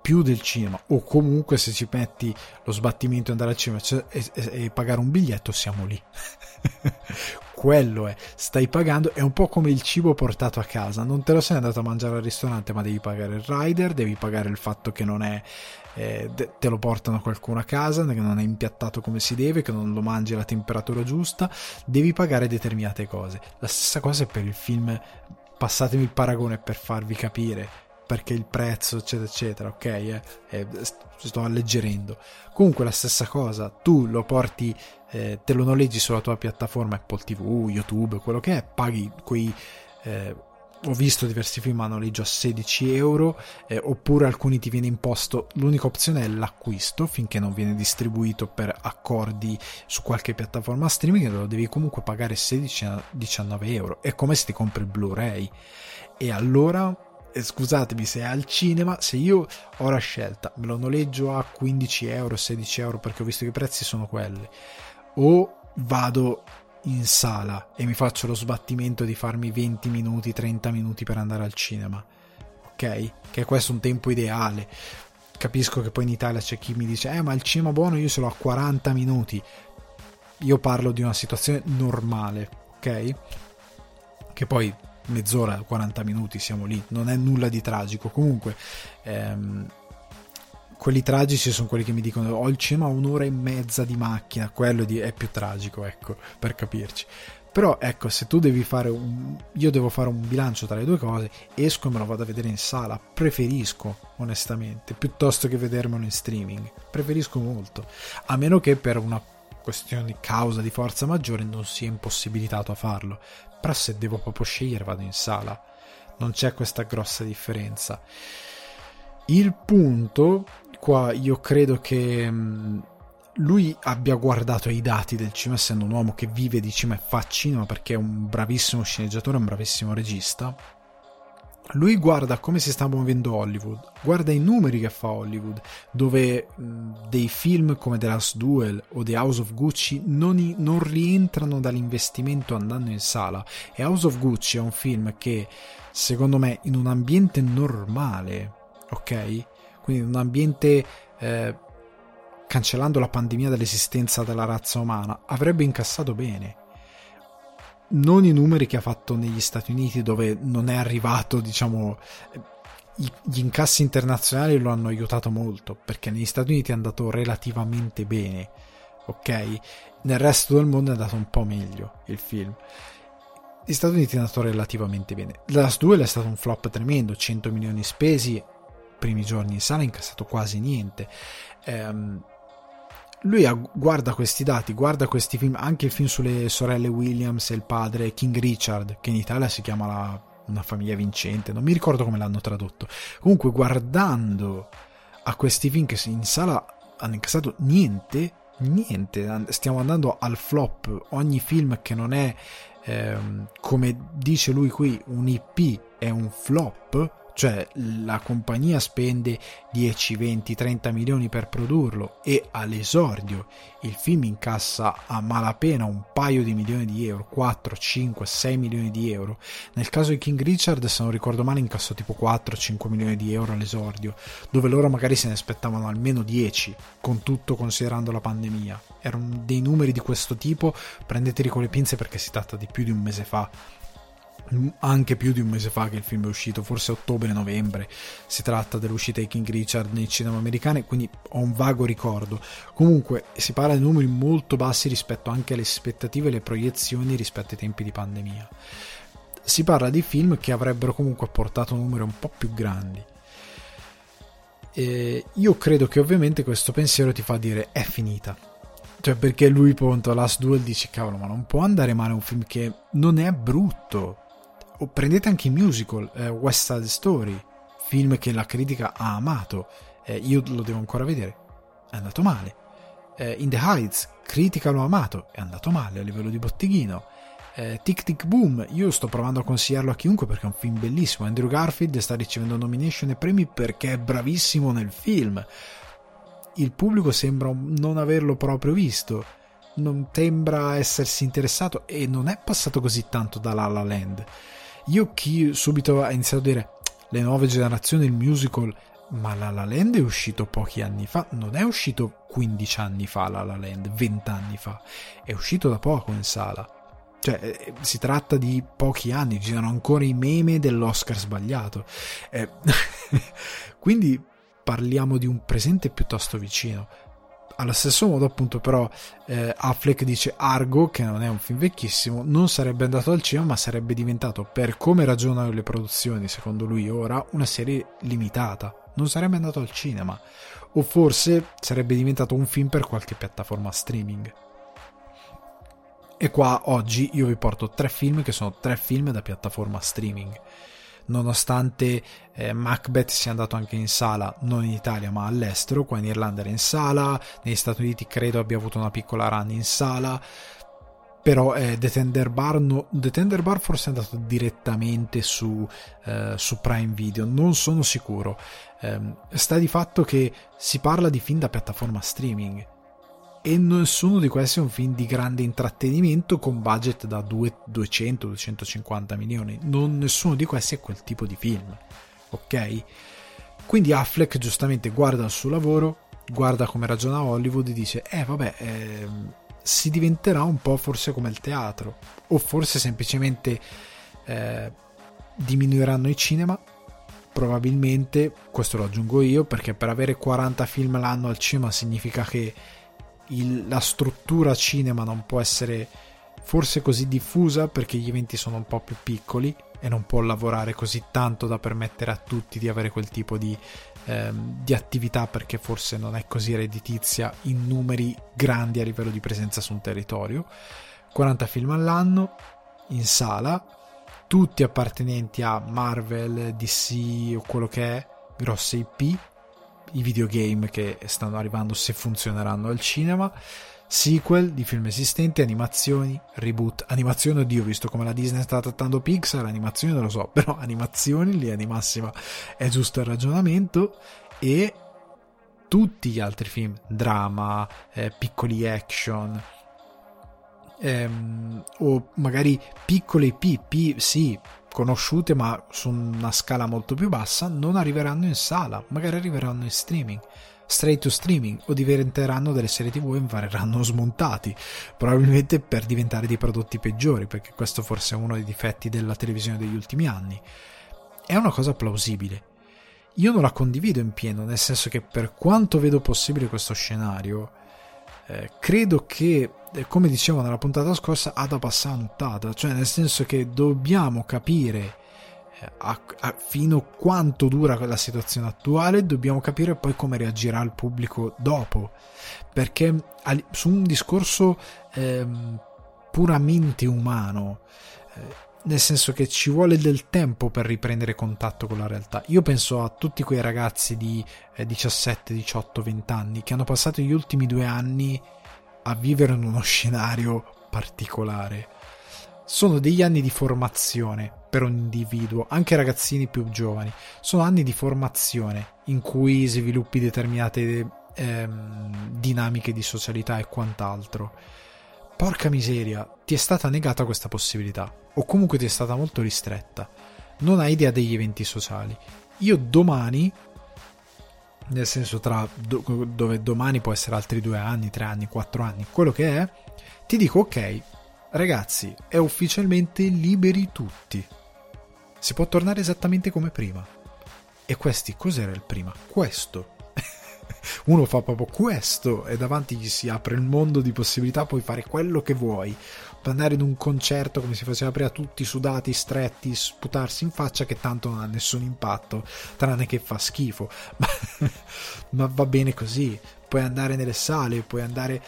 più del cinema o comunque se ci metti lo sbattimento e andare al cinema e, e, e pagare un biglietto siamo lì. Quello è. Stai pagando è un po' come il cibo portato a casa. Non te lo sei andato a mangiare al ristorante ma devi pagare il rider devi pagare il fatto che non è eh, te lo portano qualcuno a casa che non è impiattato come si deve che non lo mangi alla temperatura giusta. Devi pagare determinate cose. La stessa cosa è per il film passatemi il paragone per farvi capire perché il prezzo, eccetera, eccetera, ok? Eh? Eh, sto alleggerendo. Comunque la stessa cosa, tu lo porti, eh, te lo noleggi sulla tua piattaforma Apple TV, YouTube, quello che è, paghi quei... Eh, ho visto diversi film a noleggio a 16 euro eh, oppure alcuni ti viene imposto l'unica opzione è l'acquisto finché non viene distribuito per accordi su qualche piattaforma streaming lo devi comunque pagare 16-19 euro è come se ti compri il Blu-ray e allora eh, scusatemi se è al cinema, se io ho la scelta, me lo noleggio a 15 euro, 16 euro perché ho visto che i prezzi sono quelli, o vado in sala e mi faccio lo sbattimento di farmi 20 minuti, 30 minuti per andare al cinema, ok? Che questo è un tempo ideale. Capisco che poi in Italia c'è chi mi dice, eh ma il cinema buono io ce l'ho a 40 minuti. Io parlo di una situazione normale, ok? Che poi mezz'ora, 40 minuti siamo lì, non è nulla di tragico. Comunque, ehm, quelli tragici sono quelli che mi dicono ho il cinema un'ora e mezza di macchina, quello di, è più tragico, ecco, per capirci. Però ecco, se tu devi fare un... io devo fare un bilancio tra le due cose, esco e me lo vado a vedere in sala, preferisco onestamente, piuttosto che vedermelo in streaming, preferisco molto, a meno che per una questione di causa di forza maggiore non sia impossibilitato a farlo, però se devo proprio scegliere vado in sala, non c'è questa grossa differenza. Il punto qua io credo che lui abbia guardato i dati del cinema, essendo un uomo che vive di cinema e fa cinema perché è un bravissimo sceneggiatore, un bravissimo regista. Lui guarda come si sta muovendo Hollywood, guarda i numeri che fa Hollywood, dove mh, dei film come The Last Duel o The House of Gucci non, i, non rientrano dall'investimento andando in sala. E House of Gucci è un film che, secondo me, in un ambiente normale, ok? Quindi in un ambiente eh, cancellando la pandemia dall'esistenza della razza umana, avrebbe incassato bene. Non i numeri che ha fatto negli Stati Uniti, dove non è arrivato, diciamo, gli incassi internazionali lo hanno aiutato molto, perché negli Stati Uniti è andato relativamente bene, ok? Nel resto del mondo è andato un po' meglio il film. Negli Stati Uniti è andato relativamente bene. Last Duel è stato un flop tremendo, 100 milioni spesi, primi giorni in sala, incassato quasi niente. Um, lui guarda questi dati, guarda questi film, anche il film sulle sorelle Williams e il padre King Richard, che in Italia si chiama la, Una famiglia vincente, non mi ricordo come l'hanno tradotto. Comunque, guardando a questi film che in sala hanno incassato niente, niente, stiamo andando al flop. Ogni film che non è, ehm, come dice lui qui, un IP è un flop cioè la compagnia spende 10, 20, 30 milioni per produrlo e all'esordio il film incassa a malapena un paio di milioni di euro, 4, 5, 6 milioni di euro. Nel caso di King Richard, se non ricordo male, incassò tipo 4, 5 milioni di euro all'esordio, dove loro magari se ne aspettavano almeno 10, con tutto considerando la pandemia. Erano dei numeri di questo tipo, prendeteli con le pinze perché si tratta di più di un mese fa anche più di un mese fa che il film è uscito, forse ottobre-novembre. Si tratta dell'uscita di King Richard nei cinema americani, quindi ho un vago ricordo. Comunque si parla di numeri molto bassi rispetto anche alle aspettative e alle proiezioni rispetto ai tempi di pandemia. Si parla di film che avrebbero comunque portato numeri un po' più grandi. E io credo che ovviamente questo pensiero ti fa dire è finita. Cioè perché lui appunto Last Duel dice cavolo ma non può andare male un film che non è brutto o prendete anche i musical, eh, West Side Story, film che la critica ha amato, eh, io lo devo ancora vedere, è andato male. Eh, In the Heights, critica l'ho amato, è andato male a livello di botteghino. Eh, Tic Tic Boom, io sto provando a consigliarlo a chiunque perché è un film bellissimo. Andrew Garfield sta ricevendo nomination e premi perché è bravissimo nel film. Il pubblico sembra non averlo proprio visto, non sembra essersi interessato e non è passato così tanto da La La Land. Io chi subito ha iniziato a dire le nuove generazioni, il musical, ma La La Land è uscito pochi anni fa, non è uscito 15 anni fa La La Land, 20 anni fa, è uscito da poco in sala. Cioè, eh, si tratta di pochi anni, ci sono ancora i meme dell'Oscar sbagliato. Eh, quindi parliamo di un presente piuttosto vicino allo stesso modo appunto però eh, Affleck dice Argo che non è un film vecchissimo non sarebbe andato al cinema ma sarebbe diventato per come ragionano le produzioni secondo lui ora una serie limitata. Non sarebbe andato al cinema. O forse sarebbe diventato un film per qualche piattaforma streaming. E qua oggi io vi porto tre film che sono tre film da piattaforma streaming nonostante eh, Macbeth sia andato anche in sala, non in Italia ma all'estero, qua in Irlanda era in sala, negli Stati Uniti credo abbia avuto una piccola run in sala, però eh, The, Tender Bar no, The Tender Bar forse è andato direttamente su, eh, su Prime Video, non sono sicuro. Eh, sta di fatto che si parla di film da piattaforma streaming e nessuno di questi è un film di grande intrattenimento con budget da 200-250 milioni. Non nessuno di questi è quel tipo di film. Ok? Quindi Affleck giustamente guarda il suo lavoro, guarda come ragiona Hollywood e dice: Eh, vabbè, eh, si diventerà un po' forse come il teatro, o forse semplicemente eh, diminuiranno i cinema. Probabilmente, questo lo aggiungo io, perché per avere 40 film l'anno al cinema significa che il, la struttura cinema non può essere forse così diffusa perché gli eventi sono un po' più piccoli e non può lavorare così tanto da permettere a tutti di avere quel tipo di, ehm, di attività perché forse non è così redditizia in numeri grandi a livello di presenza su un territorio. 40 film all'anno in sala, tutti appartenenti a Marvel, DC o quello che è, grosse IP, i videogame che stanno arrivando se funzioneranno al cinema. Sequel di film esistenti, animazioni, reboot, animazioni, oddio, visto come la Disney sta trattando Pixar, animazioni non lo so, però animazioni, linea di massima è giusto il ragionamento, e tutti gli altri film, drama, eh, piccoli action, ehm, o magari piccole PP, sì, conosciute ma su una scala molto più bassa, non arriveranno in sala, magari arriveranno in streaming straight to streaming o diventeranno delle serie tv e verranno smontati, probabilmente per diventare dei prodotti peggiori, perché questo forse è uno dei difetti della televisione degli ultimi anni. È una cosa plausibile. Io non la condivido in pieno, nel senso che per quanto vedo possibile questo scenario, eh, credo che, eh, come dicevo nella puntata scorsa, ha da passare nottata, cioè nel senso che dobbiamo capire a, a, fino a quanto dura la situazione attuale, dobbiamo capire poi come reagirà il pubblico dopo. Perché su un discorso eh, puramente umano, eh, nel senso che ci vuole del tempo per riprendere contatto con la realtà. Io penso a tutti quei ragazzi di eh, 17, 18, 20 anni che hanno passato gli ultimi due anni a vivere in uno scenario particolare. Sono degli anni di formazione per un individuo, anche ragazzini più giovani. Sono anni di formazione in cui sviluppi determinate ehm, dinamiche di socialità e quant'altro. Porca miseria, ti è stata negata questa possibilità, o comunque ti è stata molto ristretta. Non hai idea degli eventi sociali. Io domani, nel senso tra do, dove domani può essere altri due anni, tre anni, quattro anni, quello che è, ti dico ok, ragazzi, è ufficialmente liberi tutti si può tornare esattamente come prima. E questi, cos'era il prima? Questo. Uno fa proprio questo e davanti gli si apre il mondo di possibilità, puoi fare quello che vuoi. Puoi andare in un concerto come si faceva prima, tutti sudati, stretti, sputarsi in faccia che tanto non ha nessun impatto, tranne che fa schifo. Ma va bene così. Puoi andare nelle sale, puoi andare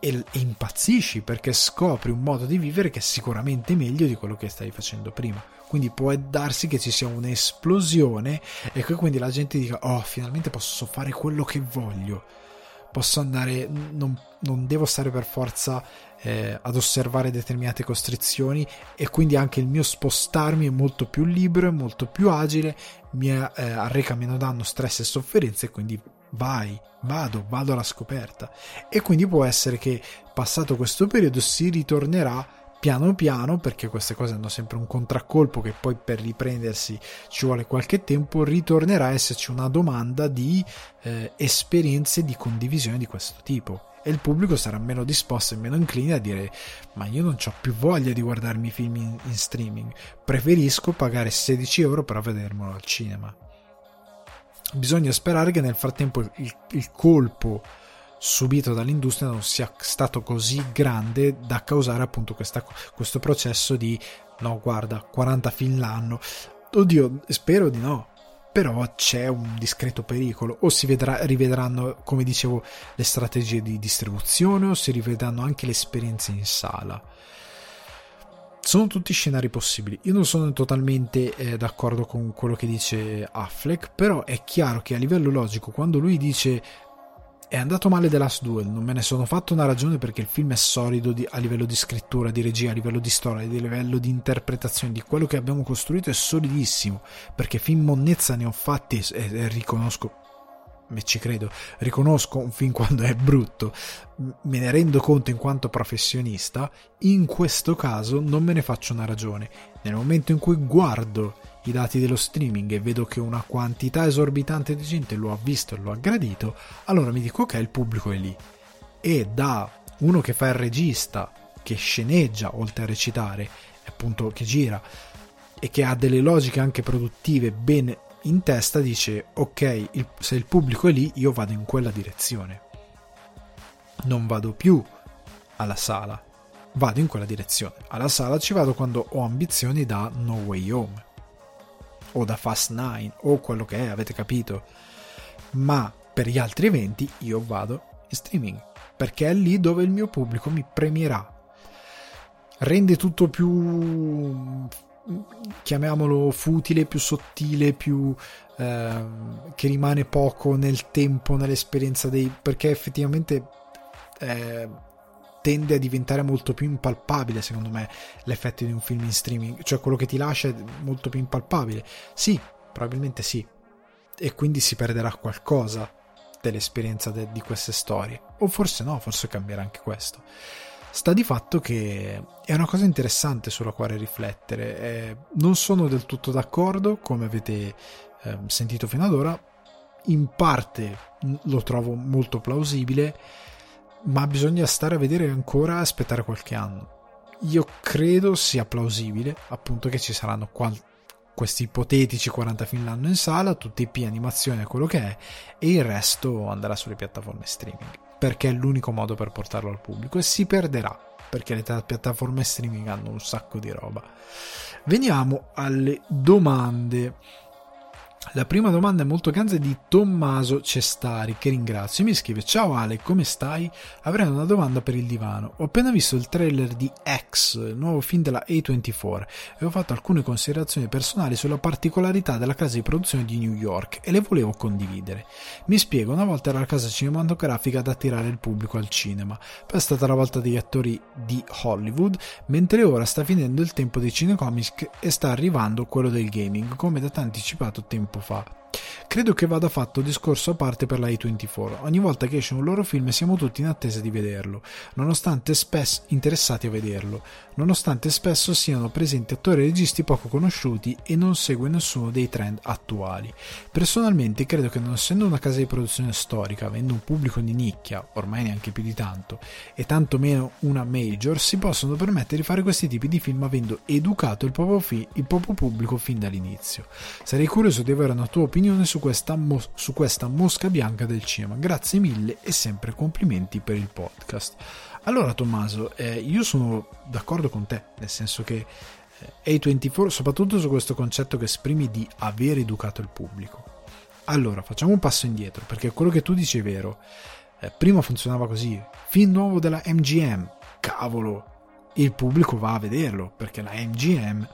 e, impazzisci perché scopri un modo di vivere che è sicuramente meglio di quello che stavi facendo prima. Quindi può darsi che ci sia un'esplosione e che quindi la gente dica: Oh, finalmente posso fare quello che voglio. Posso andare, non, non devo stare per forza eh, ad osservare determinate costrizioni e quindi anche il mio spostarmi è molto più libero, è molto più agile, mi eh, arreca meno danno, stress e sofferenza e quindi vai, vado, vado alla scoperta. E quindi può essere che passato questo periodo si ritornerà piano piano, perché queste cose hanno sempre un contraccolpo che poi per riprendersi ci vuole qualche tempo, ritornerà a esserci una domanda di eh, esperienze di condivisione di questo tipo. E il pubblico sarà meno disposto e meno incline a dire: Ma io non ho più voglia di guardarmi i film in, in streaming, preferisco pagare 16 euro per vedermelo al cinema. Bisogna sperare che nel frattempo il, il colpo subito dall'industria non sia stato così grande da causare appunto questa, questo processo di no guarda 40 film l'anno. Oddio spero di no però c'è un discreto pericolo. O si vedrà, rivedranno come dicevo le strategie di distribuzione o si rivedranno anche le esperienze in sala. Sono tutti scenari possibili. Io non sono totalmente eh, d'accordo con quello che dice Affleck, però è chiaro che a livello logico, quando lui dice è andato male The Last Duel, non me ne sono fatto una ragione perché il film è solido di, a livello di scrittura, di regia, a livello di storia, a livello di interpretazione, di quello che abbiamo costruito è solidissimo, perché film monnezza ne ho fatti e, e riconosco, e ci credo, riconosco un film quando è brutto, me ne rendo conto in quanto professionista, in questo caso non me ne faccio una ragione. Nel momento in cui guardo i dati dello streaming e vedo che una quantità esorbitante di gente lo ha visto e lo ha gradito, allora mi dico ok, il pubblico è lì. E da uno che fa il regista, che sceneggia oltre a recitare, appunto che gira e che ha delle logiche anche produttive ben in testa, dice ok, il, se il pubblico è lì, io vado in quella direzione. Non vado più alla sala, vado in quella direzione. Alla sala ci vado quando ho ambizioni da No Way Home o da Fast 9 o quello che è, avete capito. Ma per gli altri eventi io vado in streaming perché è lì dove il mio pubblico mi premierà. Rende tutto più chiamiamolo futile, più sottile, più eh, che rimane poco nel tempo, nell'esperienza dei perché effettivamente eh, tende a diventare molto più impalpabile secondo me l'effetto di un film in streaming. Cioè quello che ti lascia è molto più impalpabile. Sì, probabilmente sì. E quindi si perderà qualcosa dell'esperienza de- di queste storie. O forse no, forse cambierà anche questo. Sta di fatto che è una cosa interessante sulla quale riflettere. Eh, non sono del tutto d'accordo come avete eh, sentito fino ad ora. In parte lo trovo molto plausibile ma bisogna stare a vedere ancora aspettare qualche anno. Io credo sia plausibile, appunto, che ci saranno qual- questi ipotetici 40 film l'anno in sala, tutti i P animazione quello che è, e il resto andrà sulle piattaforme streaming, perché è l'unico modo per portarlo al pubblico e si perderà, perché le piattaforme streaming hanno un sacco di roba. Veniamo alle domande. La prima domanda è molto ganza di Tommaso Cestari, che ringrazio. Mi scrive: Ciao Ale, come stai? Avrei una domanda per il divano. Ho appena visto il trailer di X, il nuovo film della A24, e ho fatto alcune considerazioni personali sulla particolarità della casa di produzione di New York e le volevo condividere. Mi spiego: una volta era la casa cinematografica ad attirare il pubblico al cinema, poi è stata la volta degli attori di Hollywood, mentre ora sta finendo il tempo dei cinecomics e sta arrivando quello del gaming, come da anticipato tempo tempo fa. Credo che vada fatto discorso a parte per la A24. Ogni volta che esce un loro film siamo tutti in attesa di vederlo, nonostante spesso interessati a vederlo, nonostante spesso siano presenti attori e registi poco conosciuti e non segue nessuno dei trend attuali. Personalmente credo che non essendo una casa di produzione storica, avendo un pubblico di nicchia, ormai neanche più di tanto, e tantomeno una major, si possono permettere di fare questi tipi di film avendo educato il proprio, fi- il proprio pubblico fin dall'inizio. Sarei curioso di avere una tua opinione su questa, mo- su questa mosca bianca del cinema. Grazie mille e sempre complimenti per il podcast. Allora Tommaso, eh, io sono d'accordo con te, nel senso che eh, A24, soprattutto su questo concetto che esprimi di aver educato il pubblico. Allora, facciamo un passo indietro, perché quello che tu dici è vero. Eh, prima funzionava così, film nuovo della MGM, cavolo, il pubblico va a vederlo, perché la MGM,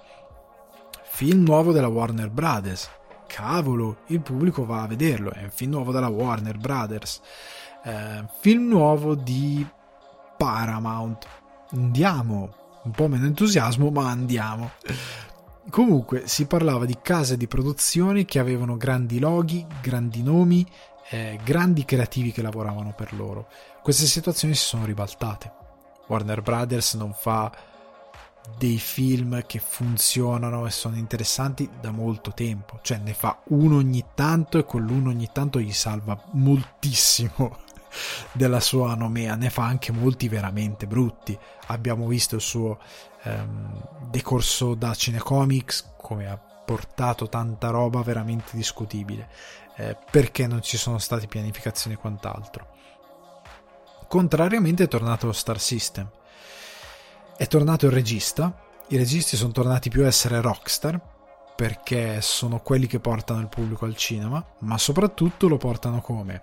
film nuovo della Warner Brothers, cavolo, il pubblico va a vederlo, è un film nuovo della Warner Brothers, eh, film nuovo di Paramount, andiamo, un po' meno entusiasmo, ma andiamo. Comunque si parlava di case di produzione che avevano grandi loghi, grandi nomi, eh, grandi creativi che lavoravano per loro. Queste situazioni si sono ribaltate. Warner Brothers non fa dei film che funzionano e sono interessanti da molto tempo, cioè ne fa uno ogni tanto e con l'uno ogni tanto gli salva moltissimo della sua nomea, ne fa anche molti veramente brutti. Abbiamo visto il suo ehm, decorso da Cinecomics come ha portato tanta roba veramente discutibile eh, perché non ci sono state pianificazioni e quant'altro. Contrariamente è tornato lo Star System è tornato il regista, i registi sono tornati più a essere rockstar perché sono quelli che portano il pubblico al cinema, ma soprattutto lo portano come?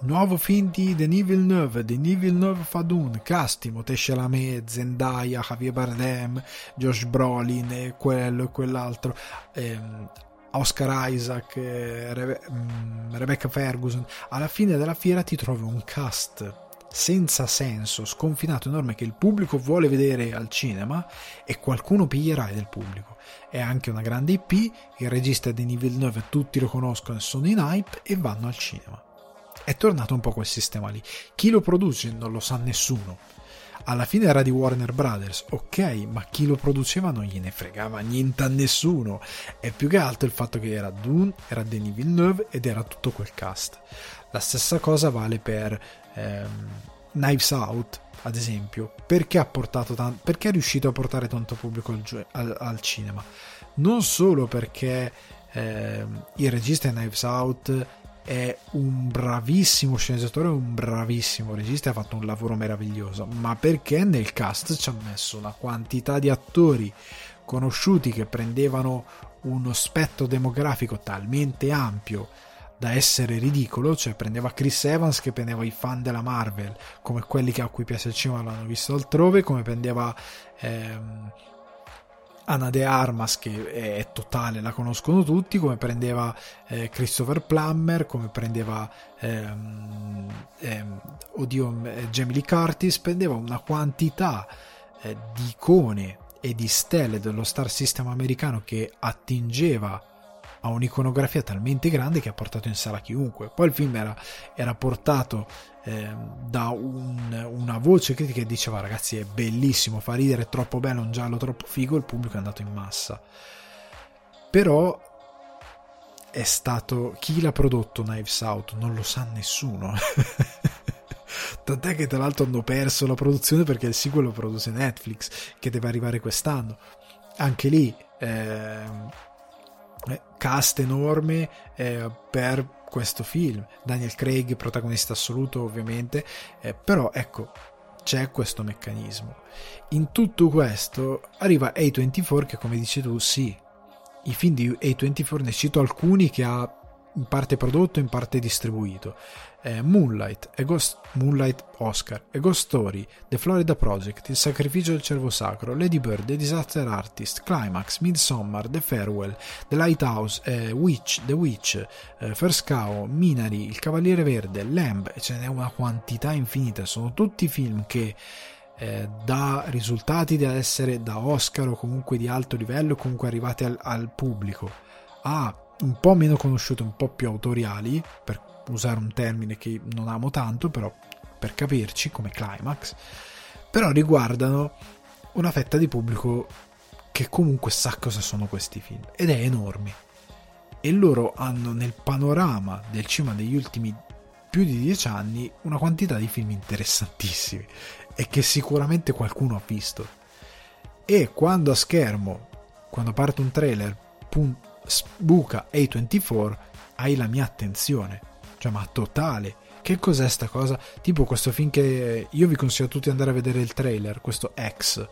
Nuovo film di Denis Villeneuve, Denis Villeneuve fa Dune, cast Timothée Chalamet, Zendaya, Javier Bardem, Josh Brolin e quello e quell'altro, ehm, Oscar Isaac, Rebe- mm, Rebecca Ferguson. Alla fine della fiera ti trovi un cast senza senso, sconfinato, enorme che il pubblico vuole vedere al cinema e qualcuno piglierà del pubblico. È anche una grande IP, il regista Denis Villeneuve tutti lo conoscono e sono in hype e vanno al cinema. È tornato un po' quel sistema lì. Chi lo produce non lo sa nessuno. Alla fine era di Warner Brothers, ok, ma chi lo produceva non gliene fregava niente a nessuno. È più che altro il fatto che era Dune, era Denis Villeneuve ed era tutto quel cast. La stessa cosa vale per ehm, Knives Out, ad esempio, perché, tan- perché è riuscito a portare tanto pubblico al, al, al cinema? Non solo perché eh, il regista di Knives Out è un bravissimo sceneggiatore, un bravissimo regista, ha fatto un lavoro meraviglioso, ma perché nel cast ci ha messo una quantità di attori conosciuti che prendevano uno spettro demografico talmente ampio da essere ridicolo, cioè prendeva Chris Evans che prendeva i fan della Marvel come quelli che a cui piace il cinema l'hanno visto altrove, come prendeva ehm, Anna De Armas che è totale, la conoscono tutti, come prendeva eh, Christopher Plummer, come prendeva ehm, ehm, oddio, eh, Jamie Lee Curtis, prendeva una quantità eh, di icone e di stelle dello star system americano che attingeva a un'iconografia talmente grande che ha portato in sala chiunque. Poi il film era, era portato eh, da un, una voce critica che diceva ragazzi è bellissimo, fa ridere, è troppo bello, un giallo troppo figo, il pubblico è andato in massa. Però è stato chi l'ha prodotto Knives Out non lo sa nessuno. Tant'è che tra l'altro hanno perso la produzione perché il sequel lo produce Netflix, che deve arrivare quest'anno. Anche lì, eh, cast enorme eh, per questo film. Daniel Craig, protagonista assoluto, ovviamente, eh, però ecco, c'è questo meccanismo. In tutto questo arriva A24 che, come dici tu, sì, i film di A24 ne cito alcuni che ha in parte prodotto, in parte distribuito eh, Moonlight, Ghost, Moonlight Oscar, A Ghost Story, The Florida Project, Il sacrificio del cervo sacro, Lady Bird, The Disaster Artist, Climax, Midsommar, The Farewell, The Lighthouse, eh, Witch, The Witch, eh, First Cow, Minari, Il Cavaliere Verde, Lamb, ce n'è una quantità infinita, sono tutti film che eh, da risultati da essere da Oscar o comunque di alto livello, comunque arrivati al, al pubblico, a un po' meno conosciuti, un po' più autoriali, per usare un termine che non amo tanto, però per capirci, come climax, però riguardano una fetta di pubblico che comunque sa cosa sono questi film ed è enorme. E loro hanno nel panorama del cinema degli ultimi più di dieci anni una quantità di film interessantissimi e che sicuramente qualcuno ha visto. E quando a schermo, quando parte un trailer, pum, sbuca A24, hai la mia attenzione cioè, ma totale. Che cos'è sta cosa? Tipo questo film che io vi consiglio a tutti di andare a vedere il trailer, questo X,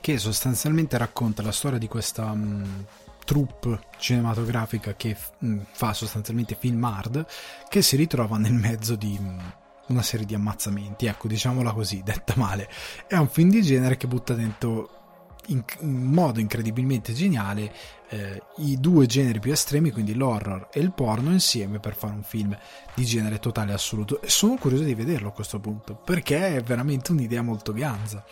che sostanzialmente racconta la storia di questa um, troupe cinematografica che um, fa sostanzialmente film hard, che si ritrova nel mezzo di... Um, una serie di ammazzamenti, ecco, diciamola così, detta male. È un film di genere che butta dentro in, in modo incredibilmente geniale eh, i due generi più estremi, quindi l'horror e il porno, insieme per fare un film di genere totale assoluto. E sono curioso di vederlo a questo punto, perché è veramente un'idea molto ganza.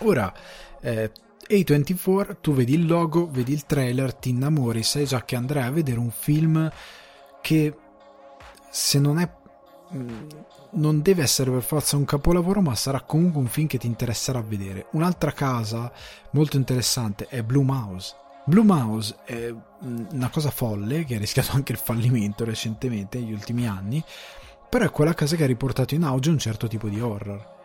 Ora, eh, A24, tu vedi il logo, vedi il trailer, ti innamori, sai già che andrai a vedere un film che se non è non deve essere per forza un capolavoro, ma sarà comunque un film che ti interesserà vedere. Un'altra casa molto interessante è Blue Mouse. Blue Mouse è una cosa folle che ha rischiato anche il fallimento recentemente, negli ultimi anni, però è quella casa che ha riportato in auge un certo tipo di horror.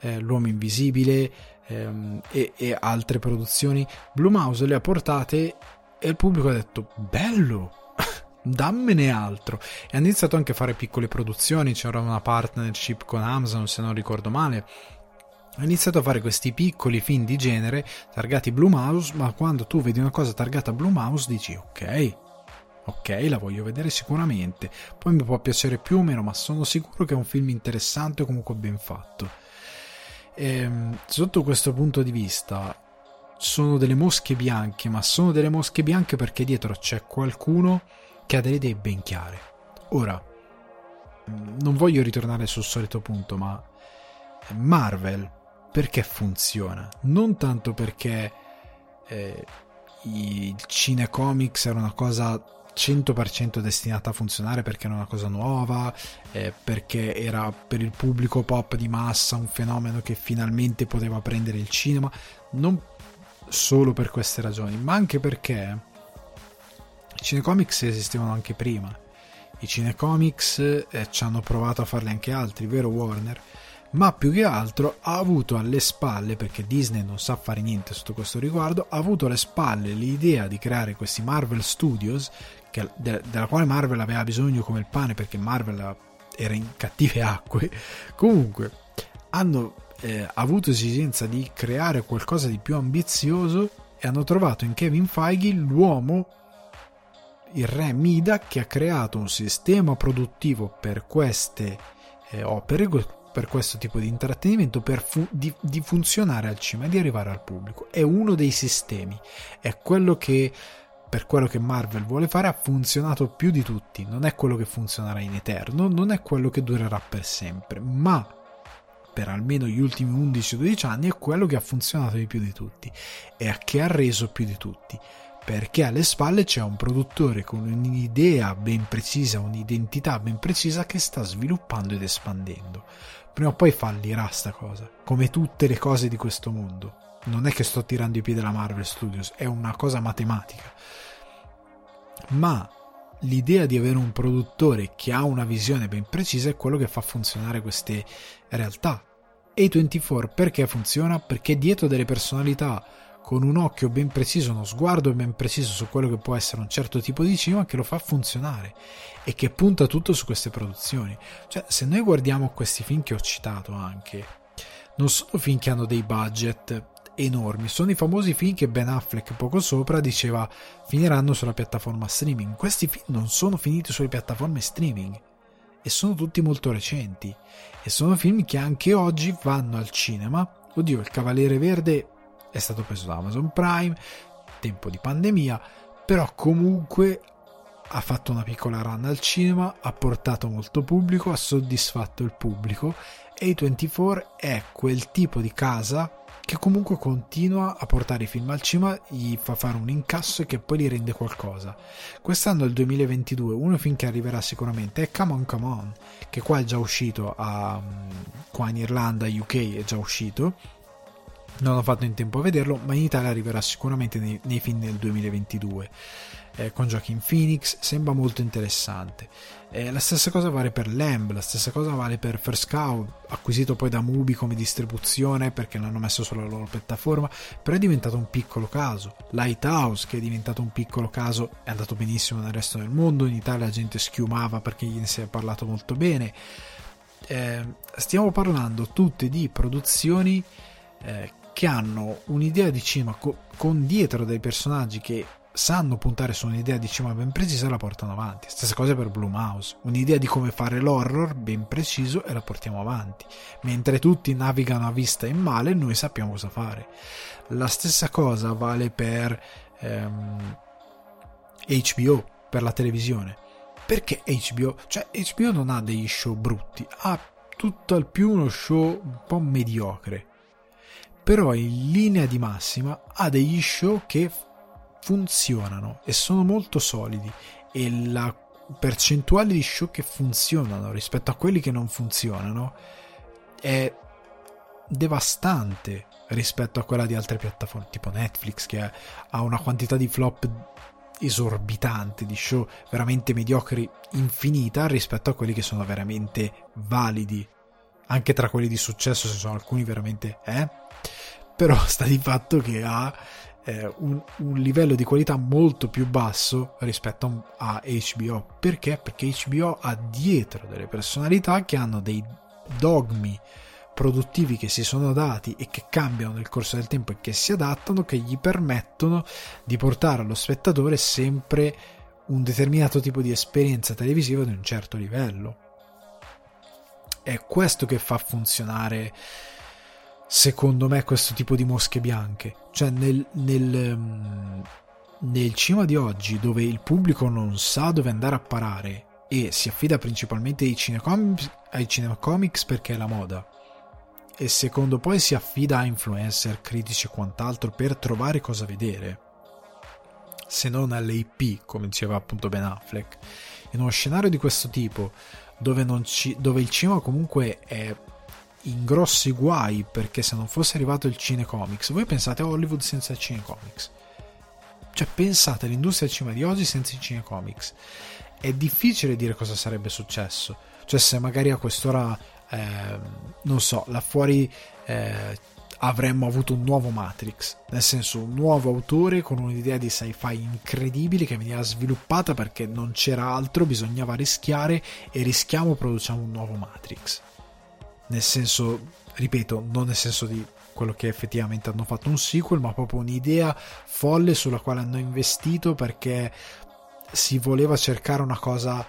Eh, L'uomo invisibile ehm, e, e altre produzioni. Blue Mouse le ha portate e il pubblico ha detto bello, dammene altro. E hanno iniziato anche a fare piccole produzioni, c'era una partnership con Amazon se non ricordo male. Ha iniziato a fare questi piccoli film di genere targati Blue Mouse, ma quando tu vedi una cosa targata Blue Mouse dici ok, ok, la voglio vedere sicuramente. Poi mi può piacere più o meno, ma sono sicuro che è un film interessante o comunque ben fatto. E, ehm, sotto questo punto di vista sono delle mosche bianche, ma sono delle mosche bianche perché dietro c'è qualcuno che ha delle idee ben chiare. Ora, non voglio ritornare sul solito punto, ma Marvel perché funziona? Non tanto perché eh, il cinecomics era una cosa 100% destinata a funzionare perché era una cosa nuova, eh, perché era per il pubblico pop di massa un fenomeno che finalmente poteva prendere il cinema, non solo per queste ragioni, ma anche perché i cinecomics esistevano anche prima. i cinecomics eh, ci hanno provato a farli anche altri, vero Warner? Ma più che altro ha avuto alle spalle, perché Disney non sa fare niente sotto questo riguardo, ha avuto alle spalle l'idea di creare questi Marvel Studios, che, de, della quale Marvel aveva bisogno come il pane perché Marvel era in cattive acque. Comunque, hanno eh, avuto esigenza di creare qualcosa di più ambizioso e hanno trovato in Kevin Feige l'uomo il re Mida che ha creato un sistema produttivo per queste eh, opere, per questo tipo di intrattenimento, per fu- di, di, funzionare al cinema e di arrivare al pubblico. È uno dei sistemi, è quello che per quello che Marvel vuole fare ha funzionato più di tutti, non è quello che funzionerà in eterno, non è quello che durerà per sempre, ma per almeno gli ultimi 11-12 anni è quello che ha funzionato di più di tutti e che ha reso più di tutti perché alle spalle c'è un produttore con un'idea ben precisa, un'identità ben precisa che sta sviluppando ed espandendo. Prima o poi fallirà sta cosa, come tutte le cose di questo mondo. Non è che sto tirando i piedi alla Marvel Studios, è una cosa matematica. Ma l'idea di avere un produttore che ha una visione ben precisa è quello che fa funzionare queste realtà. A24 perché funziona? Perché dietro delle personalità con un occhio ben preciso, uno sguardo ben preciso su quello che può essere un certo tipo di cinema che lo fa funzionare e che punta tutto su queste produzioni. Cioè, se noi guardiamo questi film che ho citato anche, non sono film che hanno dei budget enormi, sono i famosi film che Ben Affleck poco sopra diceva finiranno sulla piattaforma streaming. Questi film non sono finiti sulle piattaforme streaming e sono tutti molto recenti e sono film che anche oggi vanno al cinema. Oddio, il Cavaliere Verde è stato preso da Amazon Prime, tempo di pandemia, però comunque ha fatto una piccola run al cinema, ha portato molto pubblico, ha soddisfatto il pubblico e A24 è quel tipo di casa che comunque continua a portare i film al cinema, gli fa fare un incasso e che poi gli rende qualcosa. Quest'anno, il 2022, uno film che arriverà sicuramente è Come On Come On, che qua è già uscito, a, qua in Irlanda, UK è già uscito, non ho fatto in tempo a vederlo, ma in Italia arriverà sicuramente nei, nei film del 2022. Eh, con Joaquin Phoenix sembra molto interessante. Eh, la stessa cosa vale per Lamb, la stessa cosa vale per First Cow, acquisito poi da Mubi come distribuzione perché l'hanno messo sulla loro piattaforma, però è diventato un piccolo caso. Lighthouse, che è diventato un piccolo caso, è andato benissimo nel resto del mondo, in Italia la gente schiumava perché gliene si è parlato molto bene. Eh, stiamo parlando tutte di produzioni eh, che hanno un'idea di cinema co- con dietro dei personaggi che sanno puntare su un'idea di cinema ben precisa e la portano avanti. Stessa cosa per Blumhouse, un'idea di come fare l'horror ben preciso e la portiamo avanti. Mentre tutti navigano a vista in male, noi sappiamo cosa fare. La stessa cosa vale per ehm, HBO, per la televisione. Perché HBO? Cioè HBO non ha degli show brutti, ha tutto al più uno show un po' mediocre però in linea di massima ha degli show che funzionano e sono molto solidi. E la percentuale di show che funzionano rispetto a quelli che non funzionano è devastante rispetto a quella di altre piattaforme tipo Netflix che ha una quantità di flop esorbitante di show veramente mediocri infinita rispetto a quelli che sono veramente validi anche tra quelli di successo se sono alcuni veramente eh però sta di fatto che ha eh, un, un, livello di qualità molto più basso rispetto a HBO. Perché? Perché HBO ha dietro delle personalità che hanno dei dogmi produttivi che si sono dati e che cambiano nel corso del tempo e che si adattano, che gli permettono di portare allo spettatore sempre un determinato tipo di esperienza televisiva di un certo livello. È questo che fa funzionare secondo me questo tipo di mosche bianche. Cioè nel, nel, mm, nel cinema di oggi dove il pubblico non sa dove andare a parare e si affida principalmente ai cinecomics, ai cinecomics perché è la moda e secondo poi si affida a influencer, critici e quant'altro per trovare cosa vedere se non all'AP come diceva appunto Ben Affleck. In uno scenario di questo tipo dove, ci, dove il cinema comunque è in grossi guai perché se non fosse arrivato il cinecomics, voi pensate a Hollywood senza il cinecomics. Cioè pensate all'industria del cinema di oggi senza il cinecomics. è difficile dire cosa sarebbe successo. Cioè, se magari a quest'ora, eh, non so, là fuori eh, avremmo avuto un nuovo Matrix, nel senso un nuovo autore con un'idea di sci-fi incredibile che veniva sviluppata perché non c'era altro, bisognava rischiare e rischiamo, produciamo un nuovo Matrix. Nel senso, ripeto, non nel senso di quello che effettivamente hanno fatto un sequel, ma proprio un'idea folle sulla quale hanno investito perché si voleva cercare una cosa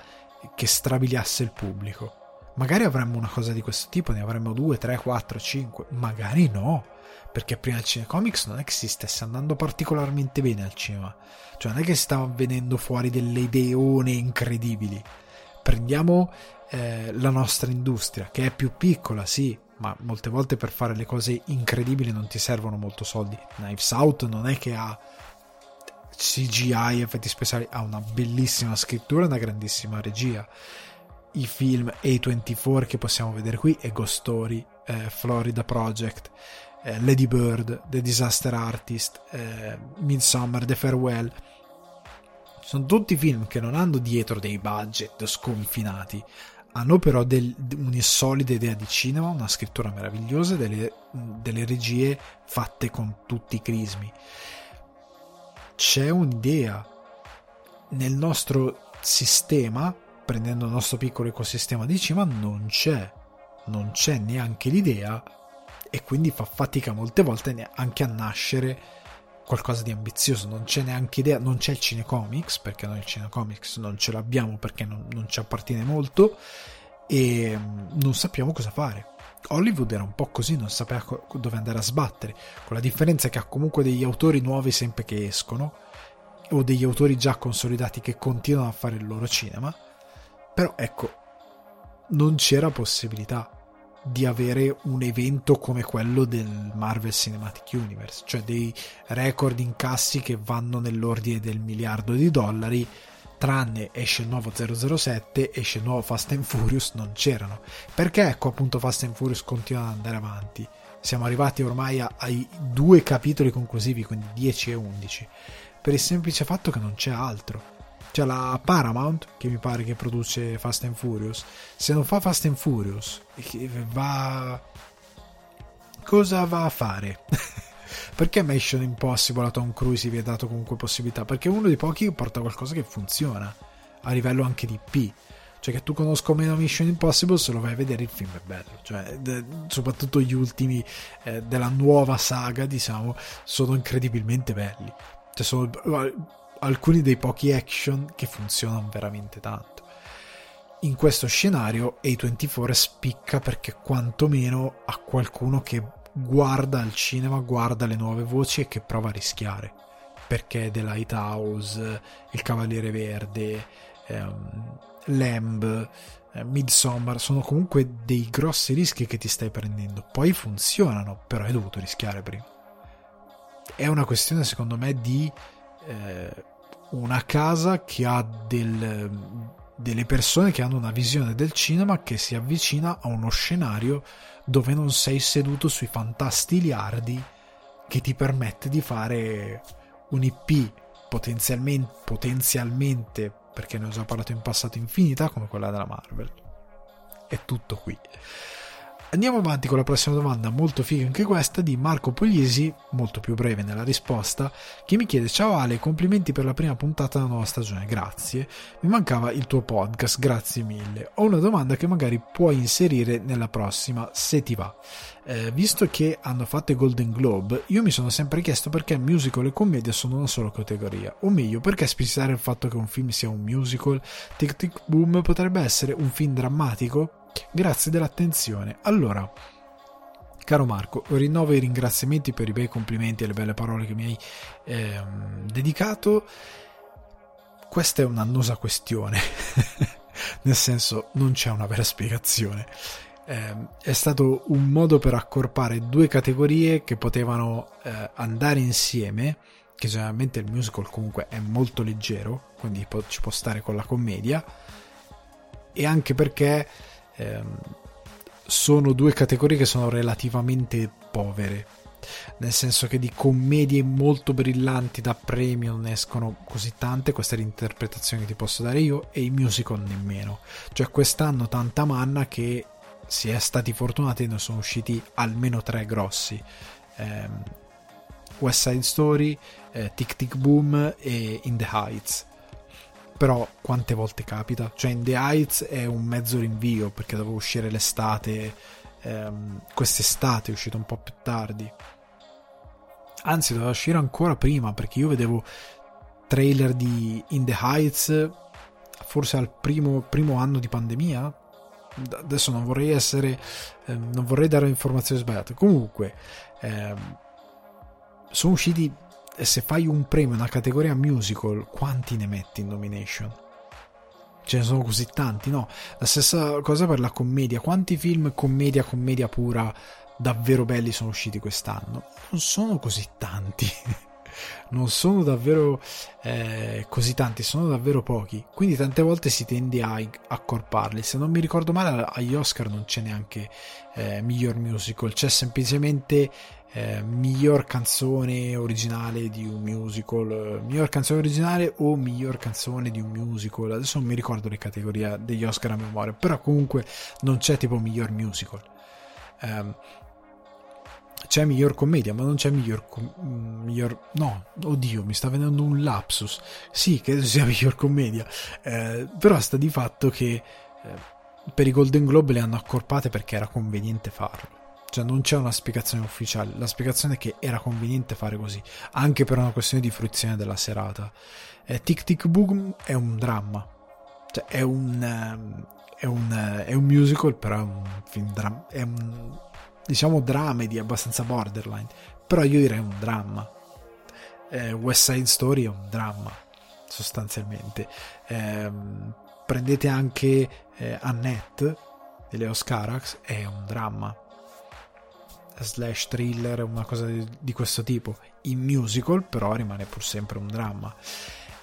che strabiliasse il pubblico. Magari avremmo una cosa di questo tipo, ne avremmo 2, 3, 4, 5, magari no, perché prima il cinecomics non è che si stesse andando particolarmente bene al cinema, cioè non è che stavano venendo fuori delle ideone incredibili. Prendiamo eh, la nostra industria, che è più piccola, sì, ma molte volte per fare le cose incredibili non ti servono molto soldi. Knives Out non è che ha CGI, effetti speciali, ha una bellissima scrittura e una grandissima regia. I film A24 che possiamo vedere qui, e Ghost Story, eh, Florida Project, eh, Lady Bird, The Disaster Artist, eh, Midsummer, The Farewell. Sono tutti film che non hanno dietro dei budget sconfinati, hanno però del, una solida idea di cinema, una scrittura meravigliosa, delle, delle regie fatte con tutti i crismi c'è un'idea nel nostro sistema, prendendo il nostro piccolo ecosistema di cima, non c'è, non c'è neanche l'idea e quindi fa fatica molte volte anche a nascere qualcosa di ambizioso, non c'è neanche idea, non c'è il cinecomics, perché noi il cinecomics non ce l'abbiamo perché non, non ci appartiene molto e mm, non sappiamo cosa fare. Hollywood era un po' così, non sapeva dove andare a sbattere, con la differenza che ha comunque degli autori nuovi sempre che escono, o degli autori già consolidati che continuano a fare il loro cinema, però ecco, non c'era possibilità di avere un evento come quello del Marvel Cinematic Universe, cioè dei record incassi che vanno nell'ordine del miliardo di dollari tranne esce il nuovo 007, esce il nuovo Fast and Furious, non c'erano. Perché ecco appunto Fast and Furious continua ad andare avanti? Siamo arrivati ormai ai due capitoli conclusivi, quindi 10 e 11, per il semplice fatto che non c'è altro. Cioè la Paramount, che mi pare che produce Fast and Furious, se non fa Fast and Furious, va... cosa va a fare? Perché Mission Impossible a Tom Cruise vi è dato comunque possibilità? Perché è uno dei pochi che porta qualcosa che funziona a livello anche di P. Cioè che tu conosco meno Mission Impossible, se lo vai a vedere il film è bello. Cioè, de, soprattutto gli ultimi eh, della nuova saga, diciamo, sono incredibilmente belli. Cioè sono alcuni dei pochi action che funzionano veramente tanto. In questo scenario A24 spicca perché quantomeno ha qualcuno che guarda al cinema, guarda le nuove voci e che prova a rischiare. Perché The Lighthouse, Il Cavaliere Verde, ehm, Lamb, eh, Midsommar sono comunque dei grossi rischi che ti stai prendendo. Poi funzionano, però hai dovuto rischiare prima. È una questione, secondo me, di eh, una casa che ha del, delle persone che hanno una visione del cinema che si avvicina a uno scenario dove non sei seduto sui fantastiliardi che ti permette di fare un IP potenzialmente, potenzialmente, perché ne ho già parlato in passato infinita, come quella della Marvel. È tutto qui. Andiamo avanti con la prossima domanda, molto figa anche questa, di Marco Pugliesi, molto più breve nella risposta, che mi chiede Ciao Ale, complimenti per la prima puntata della nuova stagione, grazie. Mi mancava il tuo podcast, grazie mille. Ho una domanda che magari puoi inserire nella prossima, se ti va. Eh, visto che hanno fatto i Golden Globe, io mi sono sempre chiesto perché musical e commedia sono una sola categoria, o meglio, perché specificare il fatto che un film sia un musical? Tic Tic Boom potrebbe essere un film drammatico? Grazie dell'attenzione. Allora, caro Marco, rinnovo i ringraziamenti per i bei complimenti e le belle parole che mi hai ehm, dedicato. Questa è un'annosa questione, nel senso non c'è una vera spiegazione. Eh, è stato un modo per accorpare due categorie che potevano eh, andare insieme, che generalmente il musical comunque è molto leggero, quindi ci può stare con la commedia, e anche perché ehm, sono due categorie che sono relativamente povere nel senso che di commedie molto brillanti da premio non escono così tante, questa è l'interpretazione che ti posso dare io, e i musical nemmeno. Cioè quest'anno tanta manna che si è stati fortunati e ne sono usciti almeno tre grossi. Eh, West Side Story, eh, Tic Tic Boom e In the Heights. Però quante volte capita? Cioè In the Heights è un mezzo rinvio perché doveva uscire l'estate, ehm, quest'estate è uscito un po' più tardi. Anzi, doveva uscire ancora prima perché io vedevo trailer di In the Heights forse al primo, primo anno di pandemia. Adesso non vorrei essere, eh, non vorrei dare informazioni sbagliate. Comunque, ehm, sono usciti se fai un premio una categoria musical quanti ne metti in nomination? Ce ne sono così tanti no? La stessa cosa per la commedia. Quanti film commedia commedia pura davvero belli sono usciti quest'anno? Non sono così tanti. Non sono davvero eh, così tanti, sono davvero pochi. Quindi tante volte si tende a accorparli. Se non mi ricordo male, agli Oscar non c'è neanche eh, miglior musical, c'è semplicemente eh, miglior canzone originale di un musical, miglior canzone originale o miglior canzone di un musical. Adesso non mi ricordo le categorie degli Oscar a memoria, però comunque non c'è tipo miglior musical. Um, c'è miglior commedia, ma non c'è miglior, com- miglior. No, oddio, mi sta venendo un lapsus. Sì, credo sia miglior commedia. Eh, però sta di fatto che eh, per i Golden Globe le hanno accorpate perché era conveniente farlo. Cioè non c'è una spiegazione ufficiale, la spiegazione è che era conveniente fare così, anche per una questione di fruizione della serata. Eh, Tic Tic Boom è un dramma, cioè è un, ehm, è un, è un musical, però è un film dram- è un diciamo dramedy abbastanza borderline, però io direi un dramma. Eh, West Side Story è un dramma, sostanzialmente. Eh, prendete anche eh, Annette di Leo Scarax, è un dramma slash thriller, una cosa di, di, questo tipo. In musical, però, rimane pur sempre un dramma.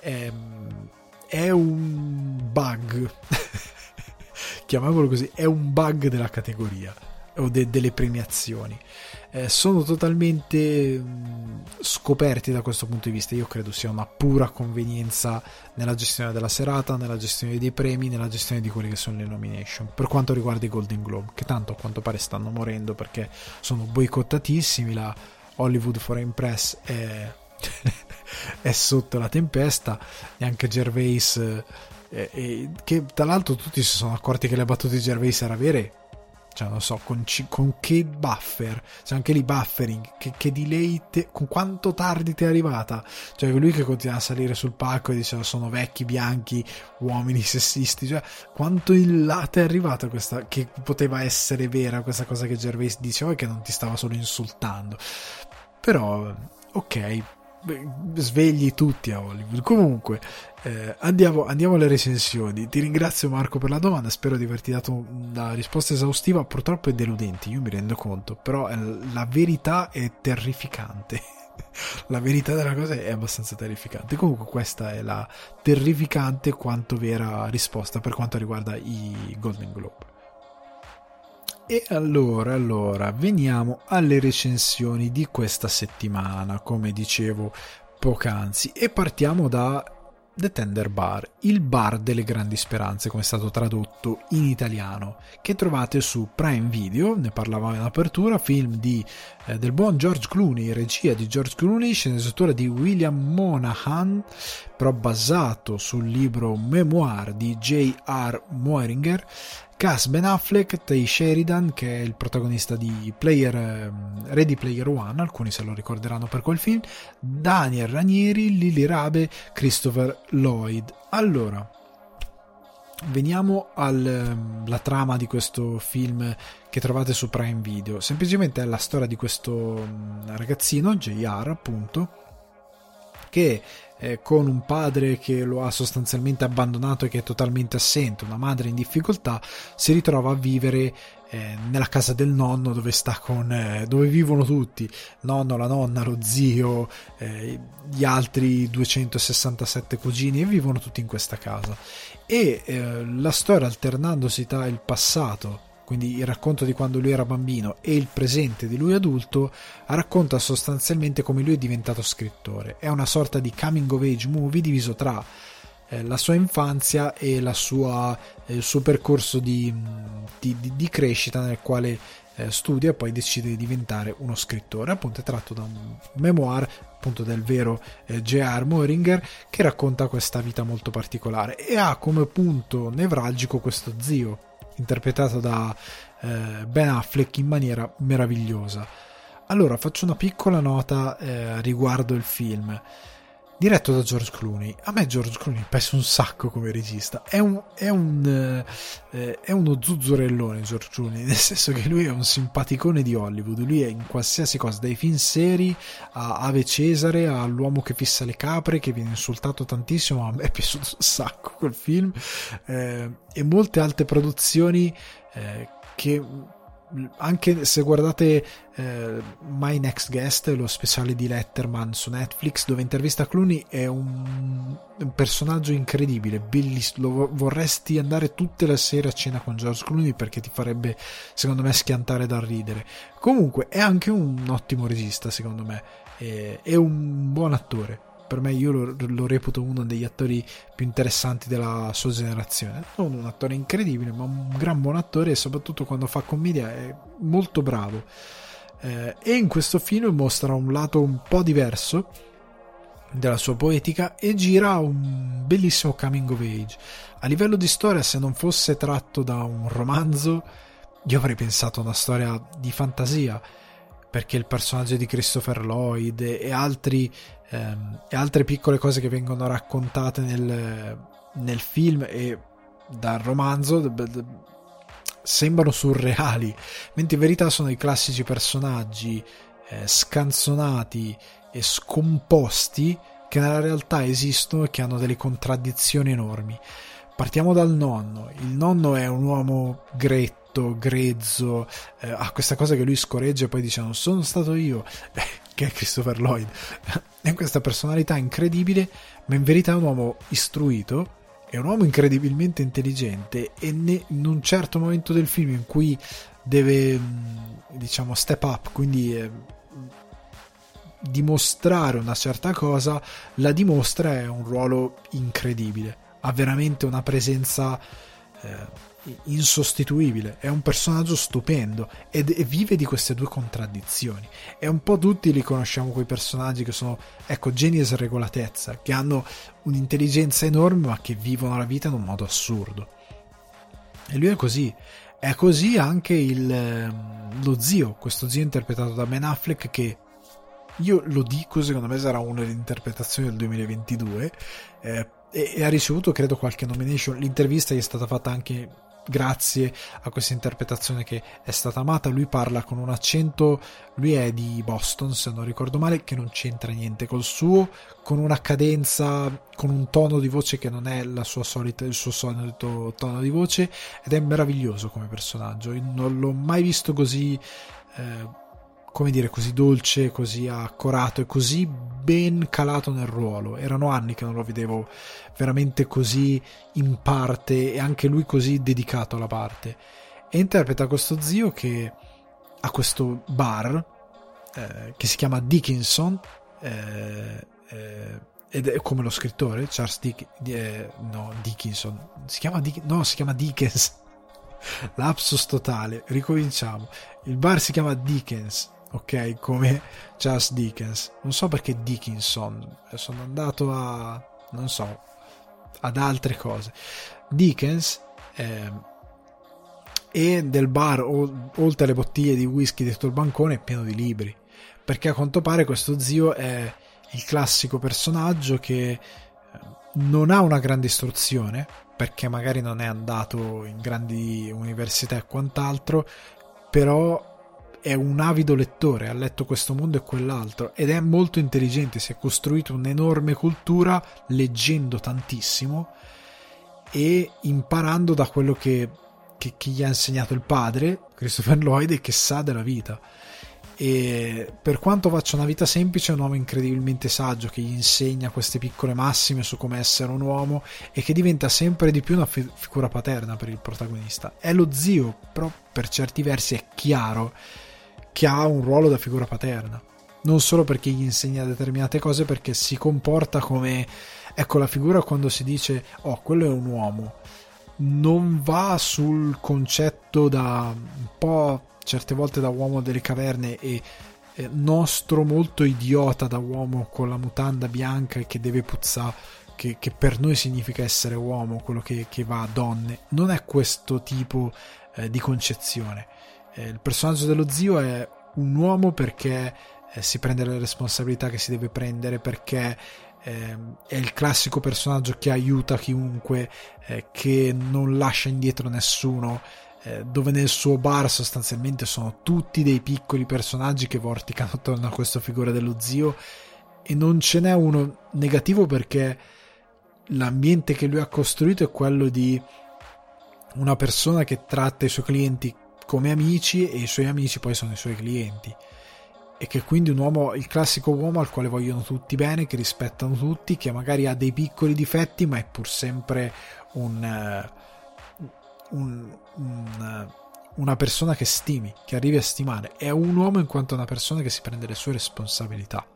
È, ehm, è un bug, chiamiamolo così, è un bug della categoria o de- delle premiazioni. Eh, sono totalmente mh, scoperti da questo punto di vista. Io credo sia una pura convenienza nella gestione della serata, nella gestione dei premi, nella gestione di quelle che sono le nomination. Per quanto riguarda i Golden Globe, che tanto a quanto pare stanno morendo perché sono boicottatissimi. La Hollywood Foreign Press è, è sotto la tempesta, neanche Gervais. Eh, eh, che tra l'altro tutti si sono accorti che le battute di Gervais era vere cioè non so con, con che buffer? C'è anche lì buffering che, che delay te, con quanto tardi ti è arrivata? Cioè lui che continua a salire sul palco e dice sono vecchi bianchi uomini sessisti. Cioè quanto in là ti è arrivata questa che poteva essere vera questa cosa che Gervais diceva e che non ti stava solo insultando. Però ok svegli tutti a Hollywood. Comunque, eh, andiamo, andiamo, alle recensioni. Ti ringrazio Marco per la domanda, spero di averti dato una risposta esaustiva. Purtroppo è deludente, io mi rendo conto, però eh, la verità è terrificante. la verità della cosa è abbastanza terrificante. Comunque, questa è la terrificante quanto vera risposta per quanto riguarda i Golden Globe. E allora, allora, veniamo alle recensioni di questa settimana, come dicevo poc'anzi, e partiamo da The Tender Bar, il bar delle grandi speranze, come è stato tradotto in italiano, che trovate su Prime Video, ne parlavamo in apertura, film di, eh, del buon George Clooney, regia di George Clooney, sceneggiatura di William Monahan, però basato sul libro Memoir di J.R. Moeringer, Cass Ben Affleck, Tay Sheridan, che è il protagonista di Player, ehm, Ready Player One, alcuni se lo ricorderanno per quel film, Daniel Ranieri, Lily Rabe, Christopher Lloyd. Allora, veniamo alla ehm, trama di questo film che trovate su Prime Video. Semplicemente è la storia di questo mm, ragazzino, JR appunto, che eh, con un padre che lo ha sostanzialmente abbandonato e che è totalmente assente, una madre in difficoltà, si ritrova a vivere eh, nella casa del nonno dove, con, eh, dove vivono tutti, nonno, la nonna, lo zio, eh, gli altri 267 cugini e vivono tutti in questa casa. E eh, la storia alternandosi tra il passato quindi il racconto di quando lui era bambino e il presente di lui adulto, racconta sostanzialmente come lui è diventato scrittore. È una sorta di coming of age movie diviso tra eh, la sua infanzia e sua, eh, il suo percorso di, di, di, di crescita nel quale eh, studia e poi decide di diventare uno scrittore. Appunto è tratto da un memoir appunto del vero eh, J.R. Moringer che racconta questa vita molto particolare e ha come punto nevralgico questo zio interpretato da eh, Ben Affleck in maniera meravigliosa. Allora faccio una piccola nota eh, riguardo il film diretto da George Clooney. A me George Clooney piace un sacco come regista. È, un, è, un, eh, è uno zuzzurellone George Clooney, nel senso che lui è un simpaticone di Hollywood. Lui è in qualsiasi cosa, dai film seri a Ave Cesare, all'uomo che fissa le capre, che viene insultato tantissimo. A me è piaciuto un sacco quel film. Eh, e molte altre produzioni eh, che anche se guardate eh, My Next Guest, lo speciale di Letterman su Netflix, dove intervista Clooney, è un, un personaggio incredibile, bellissimo. Lo, vorresti andare tutte le sere a cena con George Clooney perché ti farebbe, secondo me, schiantare dal ridere. Comunque, è anche un ottimo regista, secondo me, è, è un buon attore per me io lo, lo, reputo uno degli attori più interessanti della sua generazione. Non un attore incredibile, ma un gran buon attore e soprattutto quando fa commedia è molto bravo. Eh, e in questo film mostra un lato un po' diverso della sua poetica e gira un bellissimo coming of age. A livello di storia, se non fosse tratto da un romanzo, io avrei pensato a una storia di fantasia perché il personaggio di Christopher Lloyd e altri ehm, e altre piccole cose che vengono raccontate nel, nel film e dal romanzo d- d- sembrano surreali, mentre in verità sono i classici personaggi eh, scanzonati e scomposti che nella realtà esistono e che hanno delle contraddizioni enormi. Partiamo dal nonno. Il nonno è un uomo gretto, grezzo, eh, ha questa cosa che lui scorreggia e poi dice non sono stato io, che è Christopher Lloyd. è questa personalità incredibile, ma in verità è un uomo istruito, è un uomo incredibilmente intelligente e ne, in un certo momento del film in cui deve, mm, diciamo, step up, quindi eh, dimostrare una certa cosa, la dimostra è un ruolo incredibile, ha veramente una presenza... Eh, insostituibile, è un personaggio stupendo ed, e vive di queste due contraddizioni. E un po' tutti li conosciamo quei personaggi che sono, ecco, geni e sregolatezza, che hanno un'intelligenza enorme ma che vivono la vita in un modo assurdo. E lui è così. È così anche il, ehm, lo zio, questo zio interpretato da Ben Affleck che io lo dico, secondo me sarà una delle interpretazioni del 2022 eh, e, e ha ricevuto credo qualche nomination. L'intervista gli è stata fatta anche grazie a questa interpretazione che è stata amata. Lui parla con un accento, lui è di Boston se non ricordo male, che non c'entra niente col suo, con una cadenza, con un tono di voce che non è solita, il suo solito tono di voce ed è meraviglioso come personaggio. Io non l'ho mai visto così... Eh, come dire, così dolce, così accorato e così ben calato nel ruolo. Erano anni che non lo vedevo veramente così in parte e anche lui così dedicato alla parte. E interpreta questo zio che ha questo bar eh, che si chiama Dickinson eh, eh, ed è come lo scrittore Charles Dick, eh, no, Dickinson si chiama Dick, no si chiama Dickens lapsus totale ricominciamo il bar si chiama Dickens ok? Come Charles Dickens. Non so perché Dickinson, sono andato a... non so, ad altre cose. Dickens eh, e del bar, oltre alle bottiglie di whisky dietro il bancone, è pieno di libri. Perché a quanto pare questo zio è il classico personaggio che eh, non ha una grande istruzione, perché magari non è andato in grandi università e quant'altro, però è un avido lettore, ha letto questo mondo e quell'altro ed è molto intelligente, si è costruito un'enorme cultura leggendo tantissimo e imparando da quello che, che, che gli ha insegnato il padre, Christopher Lloyd, e che sa della vita. e per quanto faccia una vita semplice è un uomo incredibilmente saggio che gli insegna queste piccole massime su come essere un uomo e che diventa sempre di più una fi- figura paterna per il protagonista. È lo zio, però per certi versi è chiaro che ha un ruolo da figura paterna. Non solo perché gli insegna determinate cose, perché si comporta come ecco la figura quando si dice oh, quello è un uomo. Non va sul concetto da un po' certe volte da uomo delle caverne e nostro molto idiota da uomo con la mutanda bianca e che deve puzzare, che, che, per noi significa essere uomo, quello che, che va a donne. Non è questo tipo eh, di concezione. Eh, il personaggio dello zio è un uomo perché eh, si prende le responsabilità che si deve prendere, perché ehm, è il classico personaggio che aiuta chiunque, eh, che non lascia indietro nessuno, eh, dove nel suo bar sostanzialmente sono tutti dei piccoli personaggi che vorticano attorno a questa figura dello zio. E non ce n'è uno negativo perché l'ambiente che lui ha costruito è quello di una persona che tratta i suoi clienti come amici e i suoi amici poi sono i suoi clienti e che quindi un uomo, il classico uomo al quale vogliono tutti bene, che rispettano tutti, che magari ha dei piccoli difetti ma è pur sempre un, eh, un, un, una persona che stimi, che arrivi a stimare. È un uomo in quanto una persona che si prende le sue responsabilità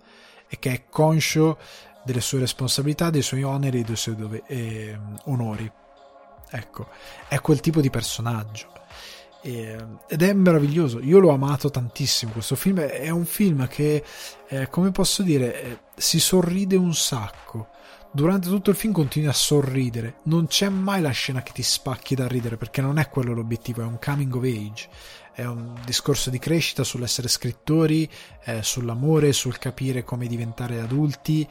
e che è conscio delle sue responsabilità, dei suoi oneri e dei suoi dove, eh, onori. Ecco, è quel tipo di personaggio. Ed è meraviglioso, io l'ho amato tantissimo questo film, è un film che, eh, come posso dire, eh, si sorride un sacco, durante tutto il film continui a sorridere. Non c'è mai la scena che ti spacchi da ridere, perché non è quello l'obiettivo, è un coming of age. È un discorso di crescita sull'essere scrittori, eh, sull'amore, sul capire come diventare adulti.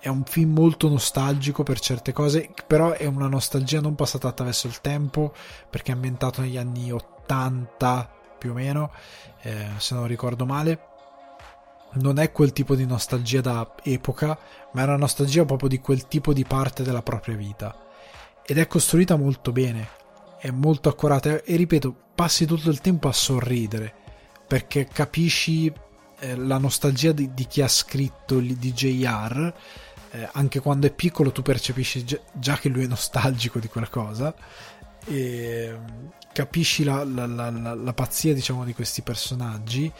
È un film molto nostalgico per certe cose, però è una nostalgia non passata attraverso il tempo, perché è ambientato negli anni 80 più o meno, eh, se non ricordo male non è quel tipo di nostalgia da epoca, ma è una nostalgia proprio di quel tipo di parte della propria vita. Ed è costruita molto bene, è molto accurata e ripeto, passi tutto il tempo a sorridere, perché capisci eh, la nostalgia di, di, chi ha scritto il DJR, eh, anche quando è piccolo tu percepisci già, che lui è nostalgico di quella cosa, e capisci la, la, la, la pazzia diciamo di questi personaggi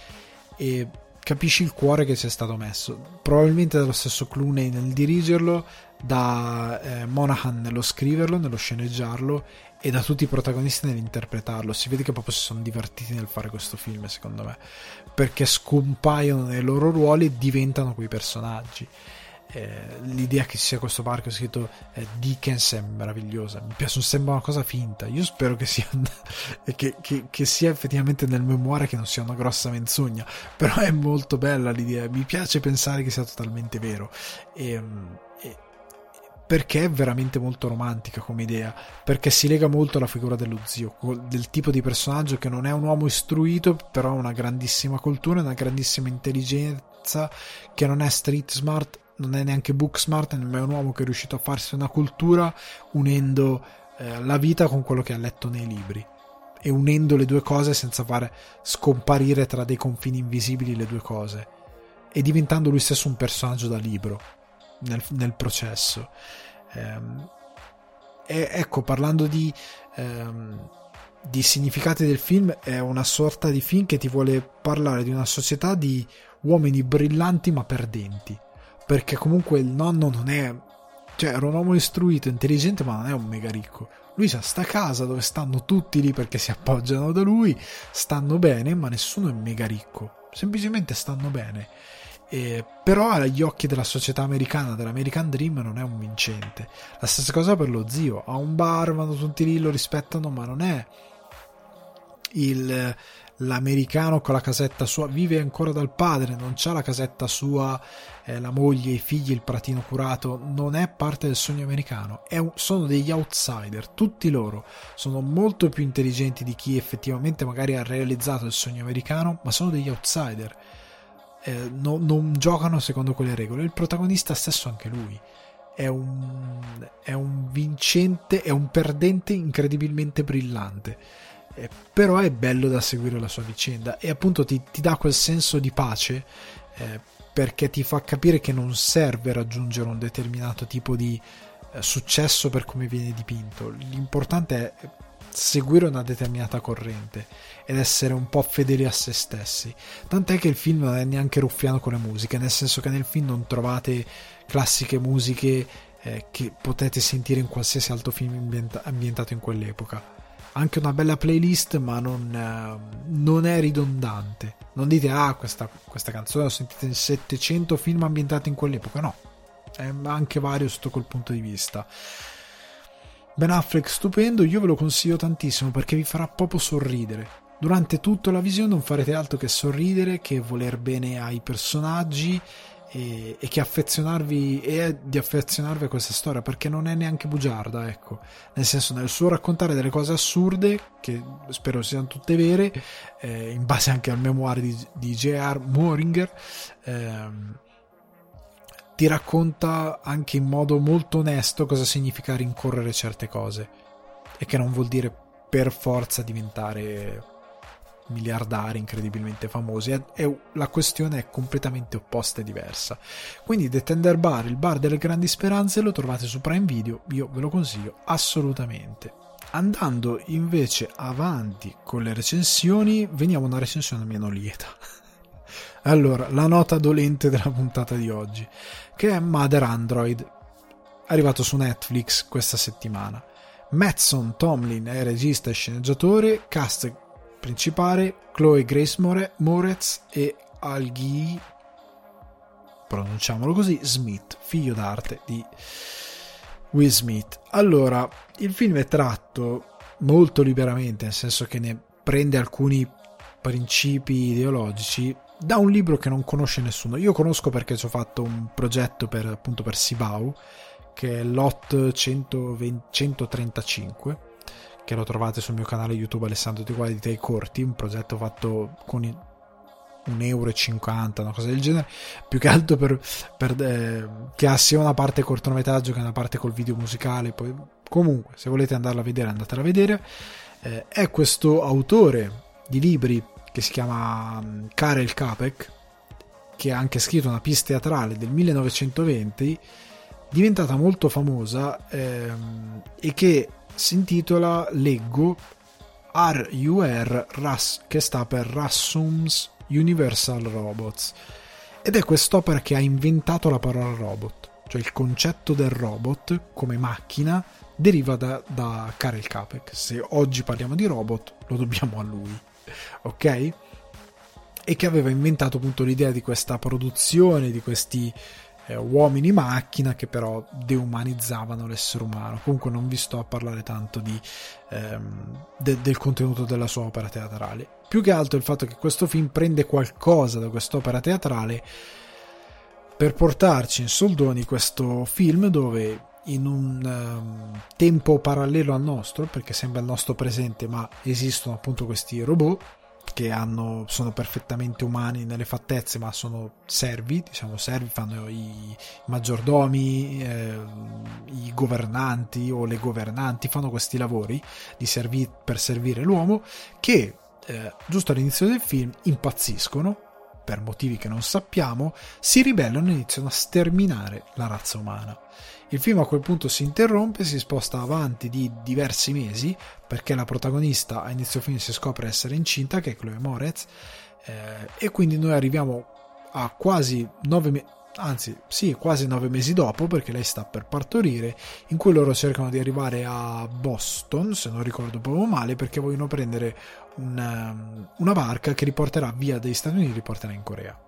e capisci il cuore che sia stato messo. Probabilmente dallo stesso Clooney nel dirigerlo, da eh, Monahan nello scriverlo, nello sceneggiarlo e da tutti i protagonisti nell'interpretarlo. Si vede che proprio si sono divertiti nel fare questo film, secondo me, perché scompaiono nei loro ruoli e diventano quei personaggi eh, l'idea che ci sia questo parco scritto eh, Dickens è meravigliosa mi piace, sembra una cosa finta io spero che sia, che, che, che sia effettivamente nel memoire che non sia una grossa menzogna però è molto bella l'idea mi piace pensare che sia totalmente vero e, ehm, e, perché è veramente molto romantica come idea perché si lega molto alla figura dello zio del tipo di personaggio che non è un uomo istruito però ha una grandissima cultura una grandissima intelligenza che non è street smart non è neanche book smart, ma è un uomo che è riuscito a farsi una cultura unendo eh, la vita con quello che ha letto nei libri e unendo le due cose senza fare scomparire tra dei confini invisibili le due cose e diventando lui stesso un personaggio da libro nel, nel processo. Ehm, e, ecco, parlando di, ehm, di significati del film, è una sorta di film che ti vuole parlare di una società di uomini brillanti ma perdenti perché comunque il nonno non è cioè era un uomo istruito, intelligente, ma non è un mega ricco. Lui ha sta casa dove stanno tutti lì perché si appoggiano da lui, stanno bene, ma nessuno è mega ricco, semplicemente stanno bene. E, però agli occhi della società americana, dell'American Dream, non è un vincente. La stessa cosa per lo zio, ha un bar, vanno tutti lì, lo rispettano, ma non è il, l'americano con la casetta sua vive ancora dal padre, non c'ha la casetta sua, eh, la moglie, i figli, il pratino curato, non è parte del sogno americano, un, sono degli outsider, tutti loro sono molto più intelligenti di chi effettivamente magari ha realizzato il sogno americano, ma sono degli outsider, eh, no, non giocano secondo quelle regole, il protagonista stesso anche lui. È un, è un vincente, è un perdente incredibilmente brillante eh, però è bello da seguire la sua vicenda e appunto ti, ti dà quel senso di pace eh, perché ti fa capire che non serve raggiungere un determinato tipo di eh, successo per come viene dipinto, l'importante è seguire una determinata corrente ed essere un po' fedeli a se stessi. Tant'è che il film non è neanche ruffiano con le musiche, nel senso che nel film non trovate classiche musiche eh, che potete sentire in qualsiasi altro film ambienta- ambientato in quell'epoca. Anche una bella playlist, ma non, eh, non è ridondante. Non dite, ah, questa, questa canzone l'ho sentita in 700 film ambientati in quell'epoca. No, è anche vario sotto quel punto di vista. Ben Affleck stupendo, io ve lo consiglio tantissimo perché vi farà proprio sorridere. Durante tutta la visione non farete altro che sorridere, che voler bene ai personaggi e, e, che affezionarvi e di affezionarvi a questa storia perché non è neanche bugiarda, ecco. Nel senso, nel suo raccontare delle cose assurde, che spero siano tutte vere, eh, in base anche al memoir di, di J.R. Moringer, ehm, ti racconta anche in modo molto onesto cosa significa rincorrere certe cose e che non vuol dire per forza diventare miliardari incredibilmente famosi è, è, la questione è completamente opposta e diversa. Quindi The Tender Bar il bar delle grandi speranze lo trovate su Prime Video io ve lo consiglio assolutamente. Andando invece avanti con le recensioni veniamo a una recensione meno lieta. Allora la nota dolente della puntata di oggi che è Mother Android, arrivato su Netflix questa settimana. Mattson Tomlin è regista e sceneggiatore, cast principale Chloe Grace More- Moretz e Algi pronunciamolo così Smith, figlio d'arte di Will Smith. Allora, il film è tratto molto liberamente, nel senso che ne prende alcuni principi ideologici da un libro che non conosce nessuno. Io conosco perché ci ho fatto un progetto per, appunto per Sibau, che è l'OT 120, 135, che lo trovate sul mio canale YouTube Alessandro Di Tei Corti, un progetto fatto con un euro e 50, una cosa del genere, più che altro per, per eh, che ha sia una parte cortometraggio che una parte col video musicale. Poi, comunque, se volete andarla a vedere, andatela a vedere. Eh, è questo autore di libri che si chiama mm, Karel Capek, che ha anche scritto una pista teatrale del 1920, diventata molto famosa ehm, e che si intitola, leggo, RUR, RAS, che sta per Rassums Universal Robots. Ed è quest'opera che ha inventato la parola robot, cioè il concetto del robot come macchina deriva da, da Karel Capek. Se oggi parliamo di robot, lo dobbiamo a lui ok? E che aveva inventato appunto l'idea di questa produzione di questi eh, uomini macchina che però deumanizzavano l'essere umano. Comunque non vi sto a parlare tanto di, ehm, de- del contenuto della sua opera teatrale. Più che altro il fatto che questo film prende qualcosa da quest'opera teatrale per portarci in soldoni questo film dove in un um, tempo parallelo al nostro, perché sembra il nostro presente, ma esistono appunto questi robot che hanno, sono perfettamente umani nelle fattezze, ma sono servi, diciamo servi, fanno i maggiordomi, eh, i governanti o le governanti, fanno questi lavori servi- per servire l'uomo che eh, giusto all'inizio del film impazziscono per motivi che non sappiamo, si ribellano e iniziano a sterminare la razza umana. Il film a quel punto si interrompe, si sposta avanti di diversi mesi perché la protagonista a inizio film si scopre essere incinta, che è Chloe Moretz, eh, e quindi noi arriviamo a quasi nove mesi anzi sì, quasi nove mesi dopo, perché lei sta per partorire, in cui loro cercano di arrivare a Boston, se non ricordo proprio male, perché vogliono prendere una, um, una barca che riporterà via dagli Stati Uniti riporterà in Corea,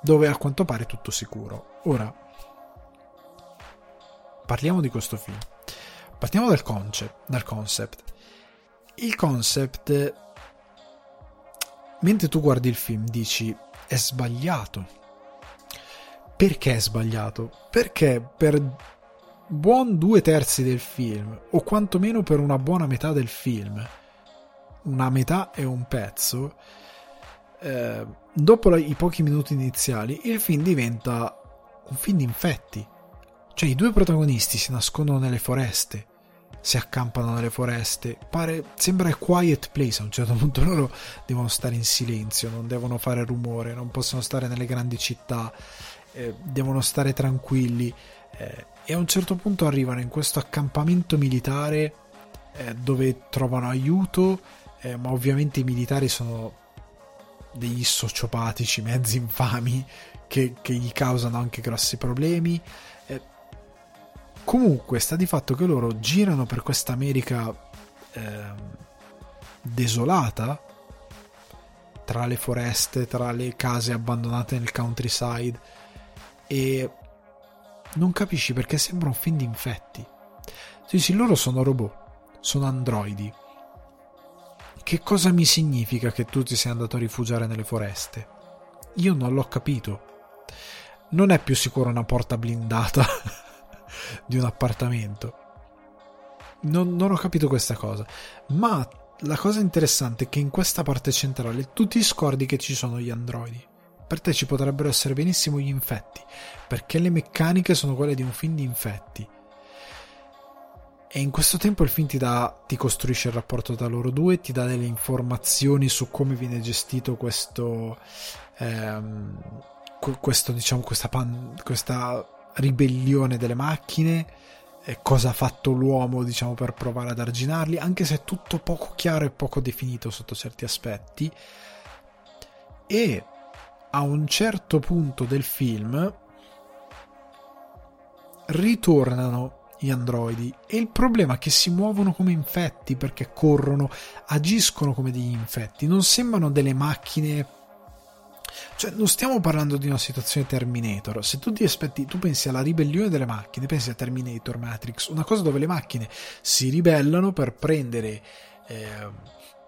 dove a quanto pare è tutto sicuro. Ora, parliamo di questo film. Partiamo dal concept. Dal concept. Il concept, mentre tu guardi il film, dici è sbagliato. Perché è sbagliato? Perché per buon due terzi del film, o quantomeno per una buona metà del film, una metà e un pezzo, eh, dopo i pochi minuti iniziali, il film diventa un film di infetti cioè i due protagonisti si nascondono nelle foreste si accampano nelle foreste. Pare, sembra quiet place. A un certo punto loro devono stare in silenzio, non devono fare rumore, non possono stare nelle grandi città, eh, devono stare tranquilli. Eh, e a un certo punto arrivano in questo accampamento militare eh, dove trovano aiuto, eh, ma ovviamente i militari sono degli sociopatici, mezzi infami che, che gli causano anche grossi problemi. Comunque sta di fatto che loro girano per questa America eh, desolata, tra le foreste, tra le case abbandonate nel countryside e non capisci perché sembra un film di infetti. Sì, sì, loro sono robot, sono androidi. Che cosa mi significa che tu ti sei andato a rifugiare nelle foreste? Io non l'ho capito. Non è più sicuro una porta blindata di un appartamento. Non, non ho capito questa cosa. Ma la cosa interessante è che in questa parte centrale tu ti scordi che ci sono gli androidi. Per te ci potrebbero essere benissimo gli infetti, perché le meccaniche sono quelle di un film di infetti. E in questo tempo il film ti, dà, ti costruisce il rapporto tra loro due, ti dà delle informazioni su come viene gestito questo, ehm, questo diciamo, questa, pan, questa ribellione delle macchine, cosa ha fatto l'uomo, diciamo, per provare ad arginarli, anche se è tutto poco chiaro e poco definito sotto certi aspetti. E a un certo punto del film ritornano gli androidi e il problema è che si muovono come infetti perché corrono, agiscono come degli infetti, non sembrano delle macchine cioè, non stiamo parlando di una situazione Terminator. Se tu ti aspetti, tu pensi alla ribellione delle macchine, pensi a Terminator Matrix, una cosa dove le macchine si ribellano per prendere, eh,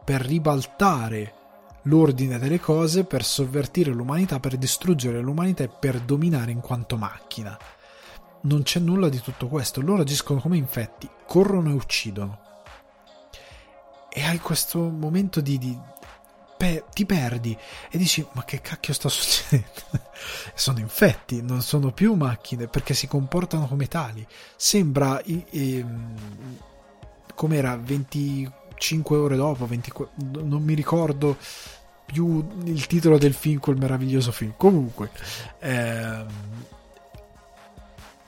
per ribaltare l'ordine delle cose, per sovvertire l'umanità, per distruggere l'umanità e per dominare in quanto macchina. Non c'è nulla di tutto questo. Loro agiscono come infetti, corrono e uccidono. E hai questo momento di, di pe- ti perdi e dici ma che cacchio sta succedendo? sono infetti, non sono più macchine perché si comportano come tali. Sembra ehm, come era 25 ore dopo, 20, non mi ricordo più il titolo del film, quel meraviglioso film. Comunque, ehm,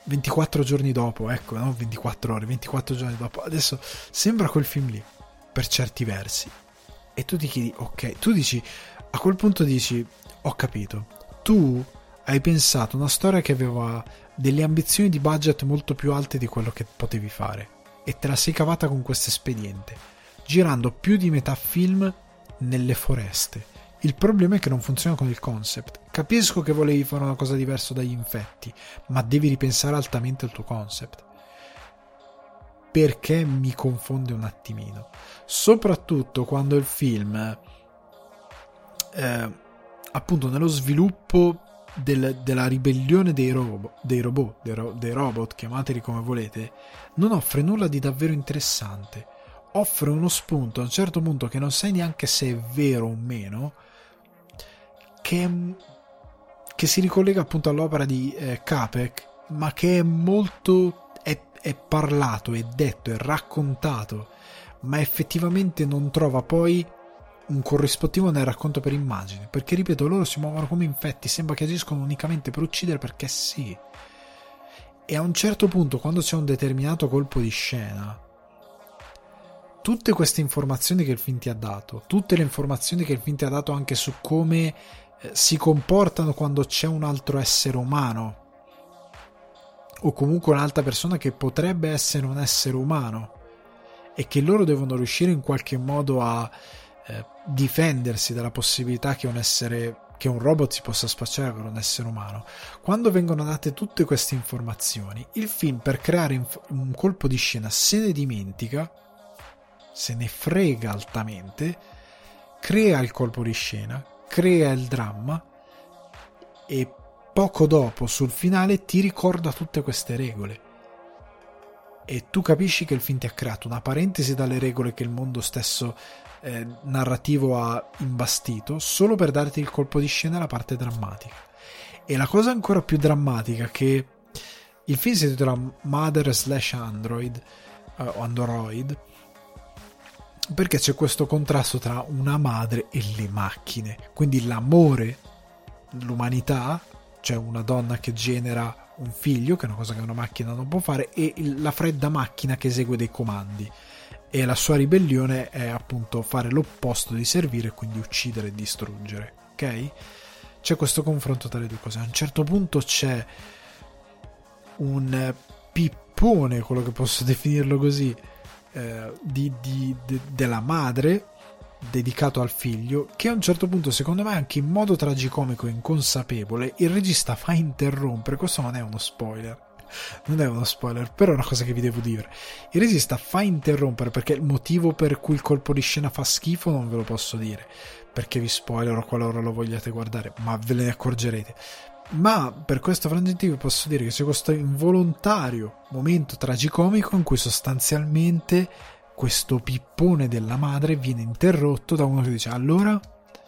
24 giorni dopo, ecco, no? 24 ore, 24 giorni dopo. Adesso sembra quel film lì, per certi versi e tu ti chiedi, ok, tu dici, a quel punto dici, ho capito, tu hai pensato una storia che aveva delle ambizioni di budget molto più alte di quello che potevi fare e te la sei cavata con questo espediente, girando più di metà film nelle foreste. Il problema è che non funziona con il concept. Capisco che volevi fare una cosa diversa dagli infetti, ma devi ripensare altamente il tuo concept perché mi confonde un attimino. Soprattutto quando il film, eh, appunto, nello sviluppo del, della ribellione dei, robo, dei robot, dei, ro, dei robot, chiamateli come volete, non offre nulla di davvero interessante. Offre uno spunto a un certo punto che non sai neanche se è vero o meno, che, che si ricollega appunto all'opera di eh, Capek, ma che è molto è parlato, è detto, è raccontato, ma effettivamente non trova poi un corrispettivo nel racconto per immagine, perché ripeto, loro si muovono come infetti, sembra che agiscono unicamente per uccidere perché sì. E a un certo punto, quando c'è un determinato colpo di scena, tutte queste informazioni che il film ti ha dato, tutte le informazioni che il film ti ha dato anche su come eh, si comportano quando c'è un altro essere umano o comunque un'altra persona che potrebbe essere un essere umano e che loro devono riuscire in qualche modo a eh, difendersi dalla possibilità che un essere che un robot si possa spacciare per un essere umano. Quando vengono date tutte queste informazioni, il film per creare inf- un colpo di scena se ne dimentica, se ne frega altamente, crea il colpo di scena, crea il dramma e poco dopo, sul finale, ti ricorda tutte queste regole. E tu capisci che il film ti ha creato una parentesi dalle regole che il mondo stesso eh, narrativo ha imbastito, solo per darti il colpo di scena alla parte drammatica. E la cosa ancora più drammatica che il film si intitola Mother slash Android eh, o Android perché c'è questo contrasto tra una madre e le macchine quindi l'amore l'umanità cioè una donna che genera un figlio che è una cosa che una macchina non può fare e la fredda macchina che esegue dei comandi. E la sua ribellione è appunto fare l'opposto di servire quindi uccidere e distruggere ok? C'è questo confronto tra le due cose. A un certo punto c'è un pippone, quello che posso definirlo così, eh, di, di, de, della madre dedicato al figlio che a un certo punto secondo me anche in modo tragicomico e inconsapevole il regista fa interrompere. Questo non è uno spoiler. Non è uno spoiler però è una cosa che vi devo dire. Il regista fa interrompere perché il motivo per cui il colpo di scena fa schifo non ve lo posso dire. Perché vi spoilerò qualora lo vogliate guardare ma ve ne accorgerete. Ma per questo frangente posso dire che c'è questo involontario momento tragicomico in cui sostanzialmente questo pippone della madre viene interrotto da uno che dice allora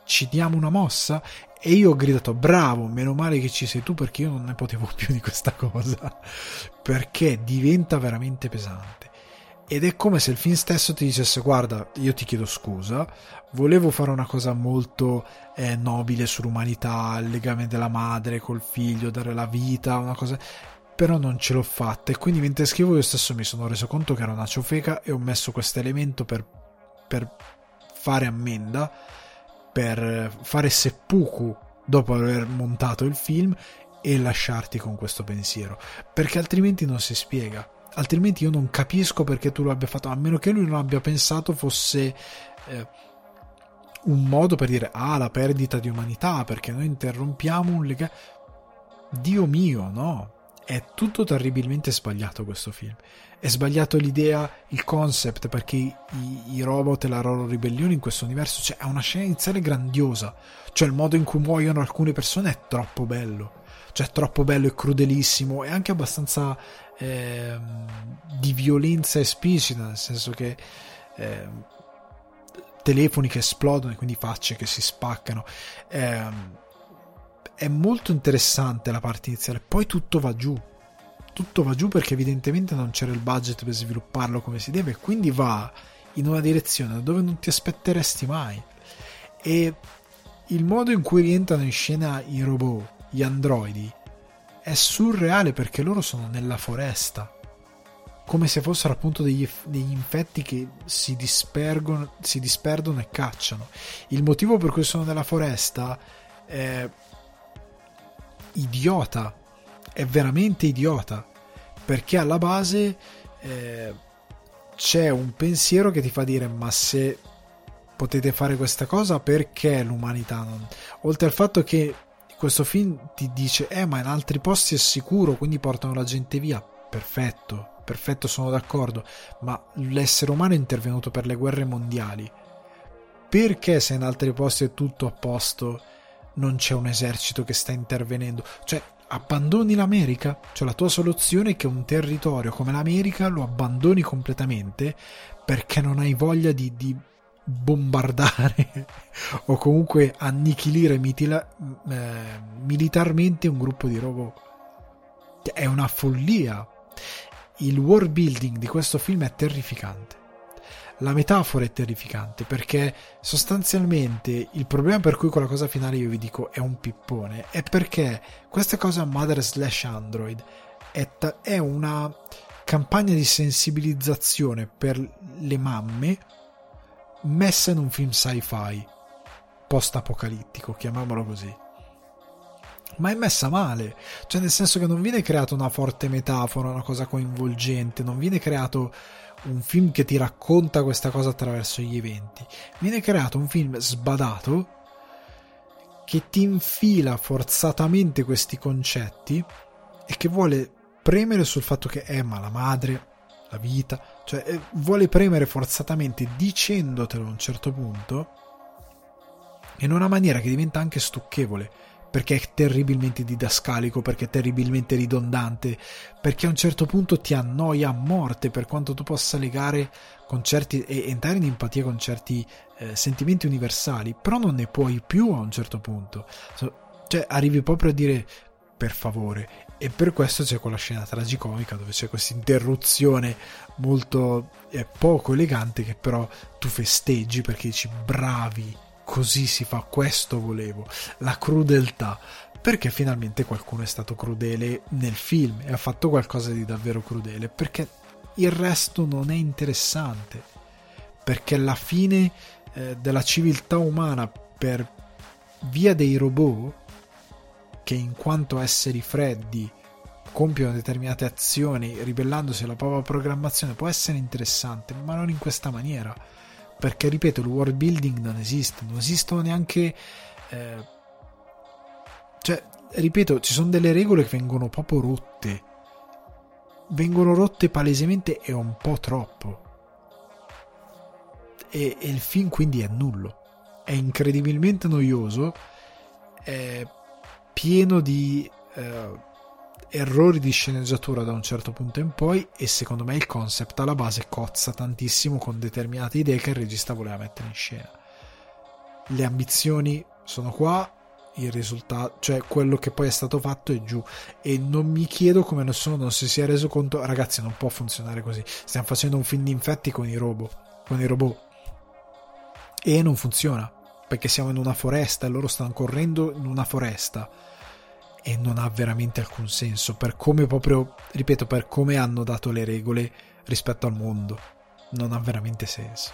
ci diamo una mossa? E io ho gridato bravo meno male che ci sei tu perché io non ne potevo più di questa cosa. Perché diventa veramente pesante. Ed è come se il film stesso ti dicesse guarda io ti chiedo scusa volevo fare una cosa molto eh, nobile sull'umanità il legame della madre col figlio dare la vita una cosa però non ce l'ho fatta. E quindi mentre scrivo io stesso mi sono reso conto che era una ciofeca e ho messo questo elemento per, per fare ammenda per fare seppuku dopo aver montato il film e lasciarti con questo pensiero. Perché altrimenti non si spiega. Altrimenti io non capisco perché tu lo abbia fatto, a meno che lui non abbia pensato fosse eh, un modo per dire ah la perdita di umanità perché noi interrompiamo un legame. Dio mio, no, è tutto terribilmente sbagliato questo film. È sbagliato l'idea, il concept, perché i, i, robot e la loro ribellione in questo universo, cioè è una scena iniziale grandiosa, cioè il modo in cui muoiono alcune persone è troppo bello, cioè è troppo bello e crudelissimo, è anche abbastanza eh, di violenza esplicita, nel senso che eh, telefoni che esplodono e quindi facce che si spaccano. Eh, è molto interessante la parte iniziale, poi tutto va giù. Tutto va giù perché evidentemente non c'era il budget per svilupparlo come si deve, quindi va in una direzione dove non ti aspetteresti mai. E il modo in cui rientrano in scena i robot, gli androidi, è surreale perché loro sono nella foresta come se fossero appunto degli, degli infetti che si, si disperdono e cacciano. Il motivo per cui sono nella foresta è idiota, è veramente idiota, perché alla base eh, c'è un pensiero che ti fa dire ma se potete fare questa cosa perché l'umanità non... Oltre al fatto che questo film ti dice, eh, ma in altri posti è sicuro, quindi portano la gente via. Perfetto, perfetto, sono d'accordo, ma l'essere umano è intervenuto per le guerre mondiali. Perché se in altri posti è tutto a posto, non c'è un esercito che sta intervenendo? Cioè, abbandoni l'America? Cioè, la tua soluzione è che un territorio come l'America lo abbandoni completamente perché non hai voglia di, di bombardare o comunque annichilire mitila, eh, militarmente un gruppo di robot. È una follia. Il world building di questo film è terrificante. La metafora è terrificante perché sostanzialmente il problema per cui quella cosa finale io vi dico è un pippone è perché questa cosa Mother slash Android è, ta- è una campagna di sensibilizzazione per le mamme messa in un film sci-fi post-apocalittico, chiamiamolo così. Ma è messa male, cioè nel senso che non viene creata una forte metafora, una cosa coinvolgente, non viene creato un film che ti racconta questa cosa attraverso gli eventi, viene creato un film sbadato che ti infila forzatamente questi concetti e che vuole premere sul fatto che Emma, la madre, la vita, cioè eh, vuole premere forzatamente dicendotelo a un certo punto in una maniera che diventa anche stucchevole perché è terribilmente didascalico, perché è terribilmente ridondante, perché a un certo punto ti annoia a morte per quanto tu possa legare con certi e entrare in empatia con certi eh, sentimenti universali, però non ne puoi più a un certo punto. Cioè, arrivi proprio a dire per favore e per questo c'è quella scena tragicomica dove c'è questa interruzione molto eh, poco elegante che però tu festeggi perché dici bravi così si fa questo volevo la crudeltà perché finalmente qualcuno è stato crudele nel film e ha fatto qualcosa di davvero crudele perché il resto non è interessante perché la fine eh, della civiltà umana per via dei robot che in quanto esseri freddi compiono determinate azioni ribellandosi alla propria programmazione può essere interessante, ma non in questa maniera. Perché, ripeto, il world building non esiste, non esistono neanche... Eh, cioè, ripeto, ci sono delle regole che vengono proprio rotte. Vengono rotte palesemente e un po' troppo. E, e il film quindi è nullo. È incredibilmente noioso. È pieno di eh, errori di sceneggiatura da un certo punto in poi e secondo me il concept alla base cozza tantissimo con determinate idee che il regista voleva mettere in scena. Le ambizioni sono qua, il risultato, cioè quello che poi è stato fatto è giù. E non mi chiedo come nessuno non si sia reso conto, ragazzi non può funzionare così, stiamo facendo un film di infetti con i robot, con i robot. E non funziona perché siamo in una foresta e loro stanno correndo in una foresta e non ha veramente alcun senso per come proprio, ripeto, per come hanno dato le regole rispetto al mondo. Non ha veramente senso.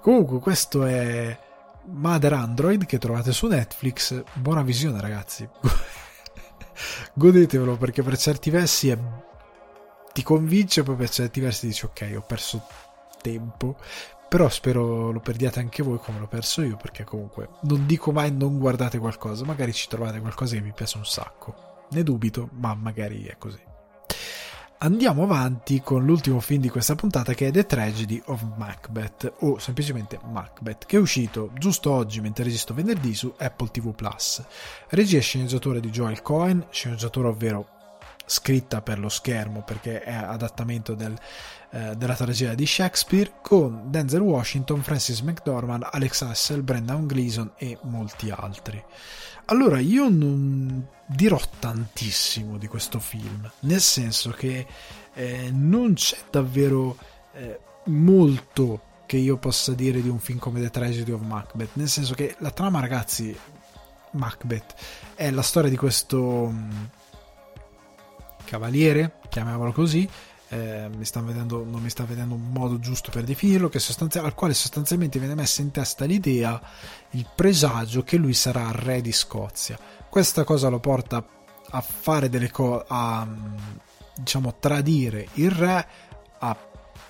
Comunque, questo è Mother Android che trovate su Netflix. Buona visione, ragazzi. Godetevelo perché per certi versi è... ti convince, poi per certi versi dici ok, ho perso tempo però spero lo perdiate anche voi come l'ho perso io, perché comunque non dico mai non guardate qualcosa, magari ci trovate qualcosa che vi piace un sacco. Ne dubito, ma magari è così. Andiamo avanti con l'ultimo film di questa puntata che è The Tragedy of Macbeth o semplicemente Macbeth che è uscito giusto oggi mentre registro venerdì su Apple TV. Regia e sceneggiatore di Joel Cohen, sceneggiatore ovvero scritta per lo schermo perché è adattamento del, eh, della tragedia di Shakespeare con Denzel Washington, Francis McDormand, Alex Hassel, Brendan Gleeson e molti altri. Allora io non dirò tantissimo di questo film, nel senso che eh, non c'è davvero eh, molto che io possa dire di un film come The Tragedy of Macbeth, nel senso che la trama ragazzi Macbeth è la storia di questo mm, cavaliere, chiamiamolo così, eh, mi vedendo, non mi sta vedendo un modo giusto per definirlo, sostanzia- al quale sostanzialmente viene messa in testa l'idea, il presagio che lui sarà re di Scozia. Questa cosa lo porta a fare delle cose, a diciamo tradire il re, a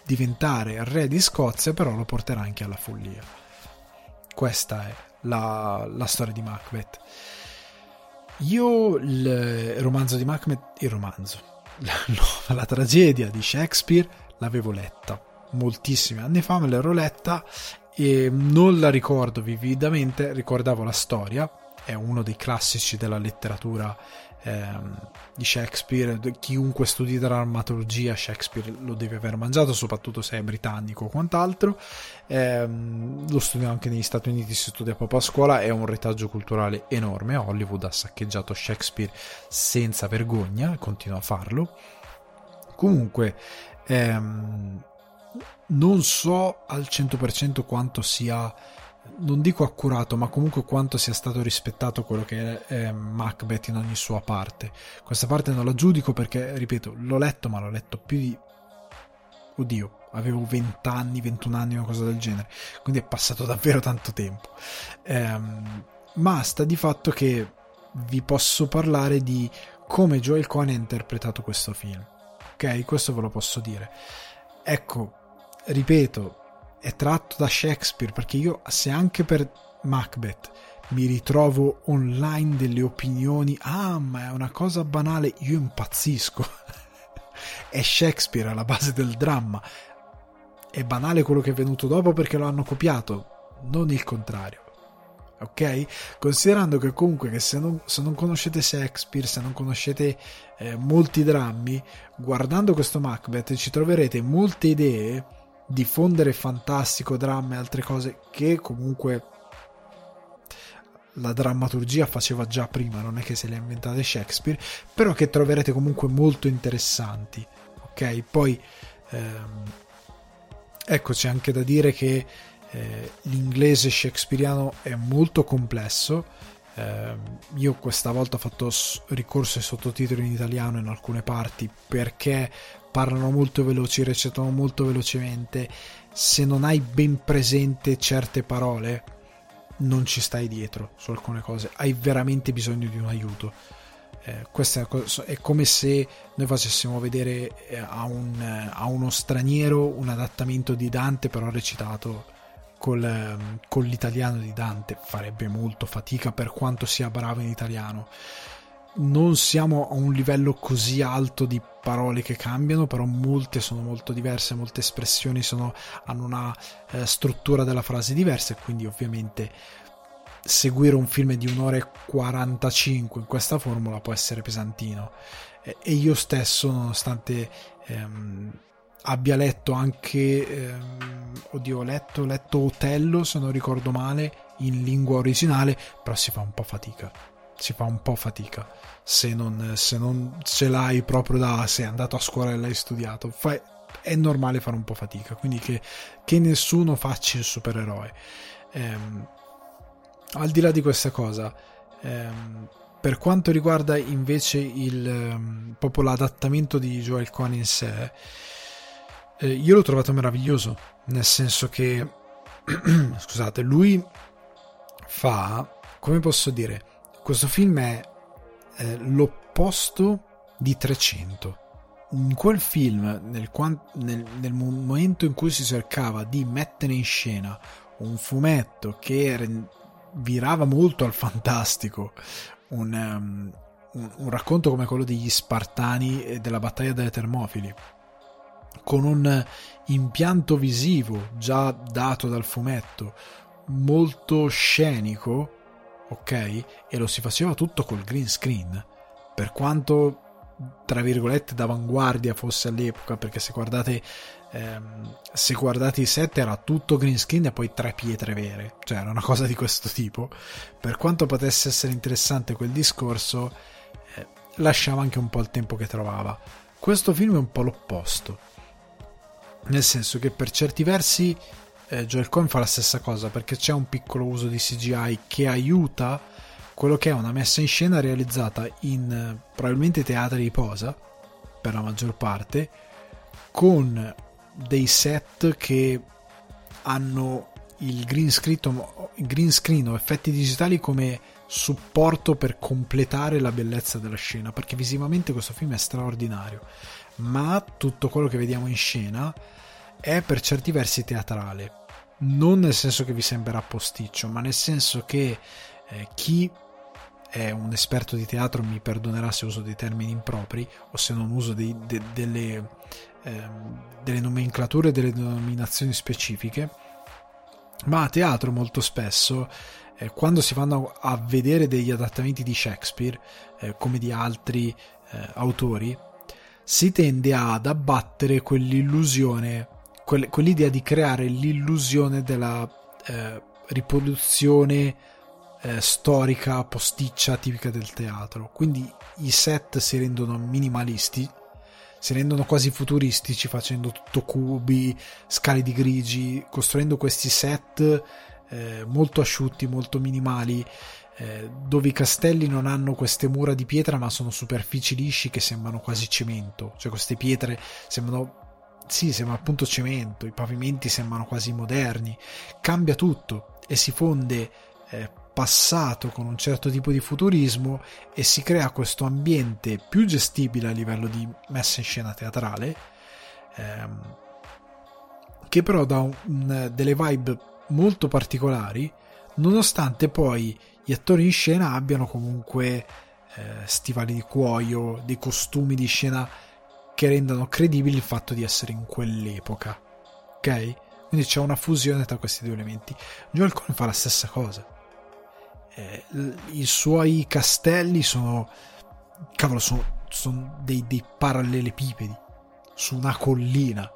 diventare re di Scozia, però lo porterà anche alla follia. Questa è la, la storia di Macbeth. Io il romanzo di Macbeth, il romanzo, la, no, la tragedia di Shakespeare l'avevo letta moltissimi anni fa, me l'ero letta e non la ricordo vividamente, ricordavo la storia, è uno dei classici della letteratura ehm, di Shakespeare, chiunque studi drammaturgia Shakespeare lo deve aver mangiato, soprattutto se è britannico o quant'altro, ehm, lo studio anche negli Stati Uniti, si studia proprio a scuola, è un retaggio culturale enorme, Hollywood ha saccheggiato Shakespeare senza vergogna, continua a farlo. Comunque, ehm, non so al 100% quanto sia non dico accurato, ma comunque quanto sia stato rispettato quello che è Macbeth in ogni sua parte. Questa parte non la giudico perché, ripeto, l'ho letto, ma l'ho letto più di... Oddio, avevo 20 anni, 21 anni, una cosa del genere. Quindi è passato davvero tanto tempo. Ehm, ma sta di fatto che vi posso parlare di come Joel Cohen ha interpretato questo film. Ok, questo ve lo posso dire. Ecco, ripeto, è tratto da Shakespeare perché io se anche per Macbeth mi ritrovo online delle opinioni ah ma è una cosa banale io impazzisco. È Shakespeare alla base del dramma. È banale quello che è venuto dopo perché lo hanno copiato non il contrario. Ok? Considerando che comunque che se, non, se non conoscete Shakespeare, se non conoscete eh, molti drammi, guardando questo Macbeth ci troverete molte idee diffondere fantastico, dramma e altre cose che comunque la drammaturgia faceva già prima, non è che se le ha inventate Shakespeare, però che troverete comunque molto interessanti. Ok, poi ehm, ecco c'è anche da dire che eh, l'inglese shakespeariano è molto complesso. Eh, io questa volta ho fatto ricorso ai sottotitoli in italiano in alcune parti perché parlano molto veloci, recitano molto velocemente. Se non hai ben presente certe parole, non ci stai dietro su alcune cose, hai veramente bisogno di un aiuto. Eh, questo è, è, come se noi facessimo vedere eh, a, un, a, uno straniero un adattamento di Dante, però recitato col, ehm, con l'italiano di Dante. Farebbe molto fatica per quanto sia bravo in italiano. Non siamo a un livello così alto di parole che cambiano, però molte sono molto diverse, molte espressioni sono, hanno una eh, struttura della frase diversa e quindi ovviamente seguire un film di un'ora e 45 in questa formula può essere pesantino. E io stesso, nonostante ehm, abbia letto anche, ehm, oddio, ho letto, letto Otello, se non ricordo male, in lingua originale, però si fa un po' fatica. Si fa un po' fatica se non, se non ce l'hai proprio da sei andato a scuola e l'hai studiato. Fai, è normale fare un po' fatica, quindi che, che nessuno faccia il supereroe. Ehm, al di là di questa cosa, ehm, per quanto riguarda invece il, ehm, proprio l'adattamento di Joel Cohen in sé, eh, io l'ho trovato meraviglioso, nel senso che, scusate, lui fa, come posso dire, questo film è eh, l'opposto di 300. In quel film, nel, nel, nel momento in cui si cercava di mettere in scena un fumetto che virava molto al fantastico, un, um, un, un racconto come quello degli Spartani e della battaglia delle Termofili, con un impianto visivo già dato dal fumetto, molto scenico, ok? E lo si faceva tutto col green screen, per quanto tra virgolette d'avanguardia fosse all'epoca, perché se guardate ehm, se guardate i set era tutto green screen e poi tre pietre vere, cioè era una cosa di questo tipo. Per quanto potesse essere interessante quel discorso, eh, lasciava anche un po' il tempo che trovava. Questo film è un po' l'opposto, nel senso che per certi versi eh, Joel Cohen fa la stessa cosa perché c'è un piccolo uso di CGI che aiuta quello che è una messa in scena realizzata in eh, probabilmente teatri di posa per la maggior parte con dei set che hanno il green screen, il green screen o effetti digitali come supporto per completare la bellezza della scena perché visivamente questo film è straordinario. Ma tutto quello che vediamo in scena è per certi versi teatrale. Non nel senso che vi sembrerà posticcio ma nel senso che eh, chi è un esperto di teatro mi perdonerà se uso dei termini impropri o se non uso dei, de, delle Ehm, delle nomenclature, delle denominazioni specifiche, ma a teatro molto spesso eh, quando si vanno a vedere degli adattamenti di Shakespeare eh, come di altri eh, autori si tende ad abbattere quell'illusione quell- quell'idea di creare l'illusione della eh, riproduzione eh, storica posticcia tipica del teatro. Quindi i set si rendono minimalisti si rendono quasi futuristici facendo tutto cubi, scali di grigi, costruendo questi set eh, molto asciutti, molto minimali, eh, dove i castelli non hanno queste mura di pietra ma sono superfici lisci che sembrano quasi cemento, cioè queste pietre sembrano sì, sembra appunto cemento, i pavimenti sembrano quasi moderni, cambia tutto e si fonde eh, passato con un certo tipo di futurismo e si crea questo ambiente più gestibile a livello di messa in scena teatrale ehm, che però dà un, un, delle vibe molto particolari nonostante poi gli attori in scena abbiano comunque eh, stivali di cuoio dei costumi di scena che rendano credibile il fatto di essere in quell'epoca ok? quindi c'è una fusione tra questi due elementi Joel Cohen fa la stessa cosa eh, i suoi castelli sono cavolo sono, sono dei, dei parallelepipedi su una collina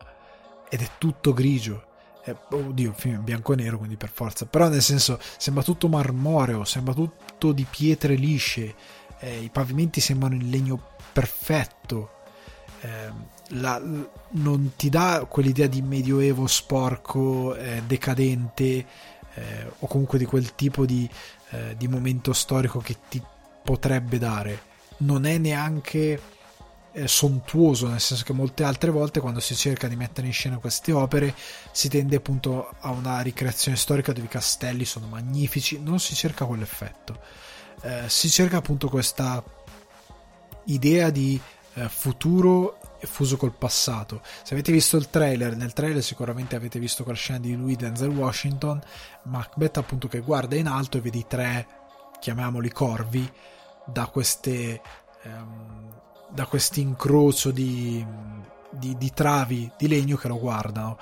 ed è tutto grigio eh, oddio, il film è bianco e nero, quindi per forza. Però nel senso, sembra tutto marmoreo, sembra tutto di pietre lisce, eh, i pavimenti sembrano in legno perfetto. Eh, la, non ti dà quell'idea di medioevo sporco, eh, decadente, eh, o comunque di quel tipo di, eh, di momento storico che ti potrebbe dare. Non è neanche eh, sontuoso, nel senso che molte altre volte quando si cerca di mettere in scena queste opere si tende appunto a una ricreazione storica dove i castelli sono magnifici, non si cerca quell'effetto, eh, si cerca appunto questa idea di eh, futuro fuso col passato. Se avete visto il trailer, nel trailer sicuramente avete visto quella scena di lui Denzel Washington, Macbeth appunto che guarda in alto e vedi tre, chiamiamoli corvi, da queste ehm, da questo incrocio di, di, di, travi di legno che lo guardano.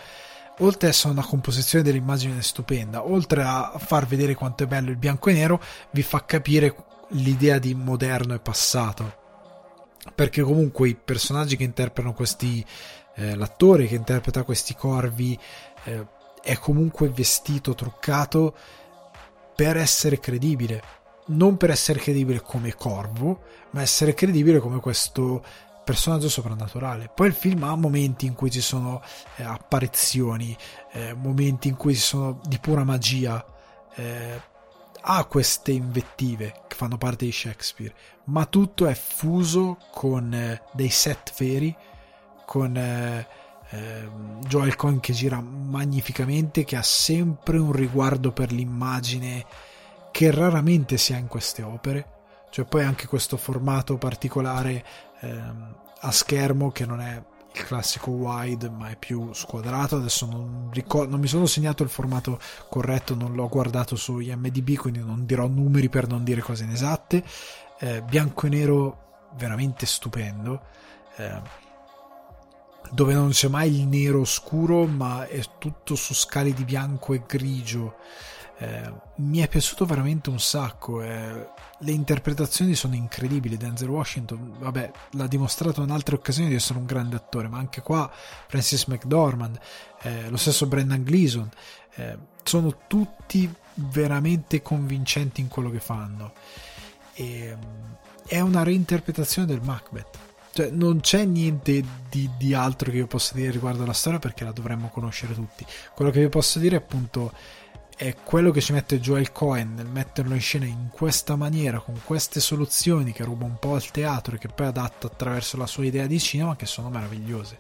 Oltre a essere una composizione dell'immagine stupenda, oltre a far vedere quanto è bello il bianco e nero, vi fa capire l'idea di moderno e passato. Perché comunque i personaggi che interpretano questi, eh, l'attore che interpreta questi corvi, eh, è comunque vestito, truccato per essere credibile non per essere credibile come Corvo, ma essere credibile come questo personaggio soprannaturale. Poi il film ha momenti in cui ci sono eh, apparizioni, eh, momenti in cui ci sono di pura magia, eh, ha queste invettive che fanno parte di Shakespeare, ma tutto è fuso con eh, dei set veri, con eh, ehm, Joel Cohen che gira magnificamente, che ha sempre un riguardo per l'immagine che raramente si ha in queste opere. Cioè poi anche questo formato particolare ehm, a schermo che non è il classico wide ma è più squadrato. Adesso non, ricordo, non mi sono segnato il formato corretto non l'ho guardato su IMDB quindi non dirò numeri per non dire cose inesatte. Eh, bianco e nero veramente stupendo. Eh, dove non c'è mai il nero scuro ma è tutto su scale di bianco e grigio eh, mi è piaciuto veramente un sacco. Eh, le interpretazioni sono incredibili. Denzel Washington, vabbè, l'ha dimostrato in altre occasioni di essere un grande attore, ma anche qua Francis McDormand, eh, lo stesso Brendan Gleeson, eh, sono tutti veramente convincenti in quello che fanno. E, è una reinterpretazione del Macbeth. Cioè, non c'è niente di, di altro che io possa dire riguardo alla storia perché la dovremmo conoscere tutti. Quello che vi posso dire è appunto è quello che ci mette Joel Cohen nel metterlo in scena in questa maniera, con queste soluzioni che ruba un po' al teatro e che poi adatta attraverso la sua idea di cinema, che sono meravigliose.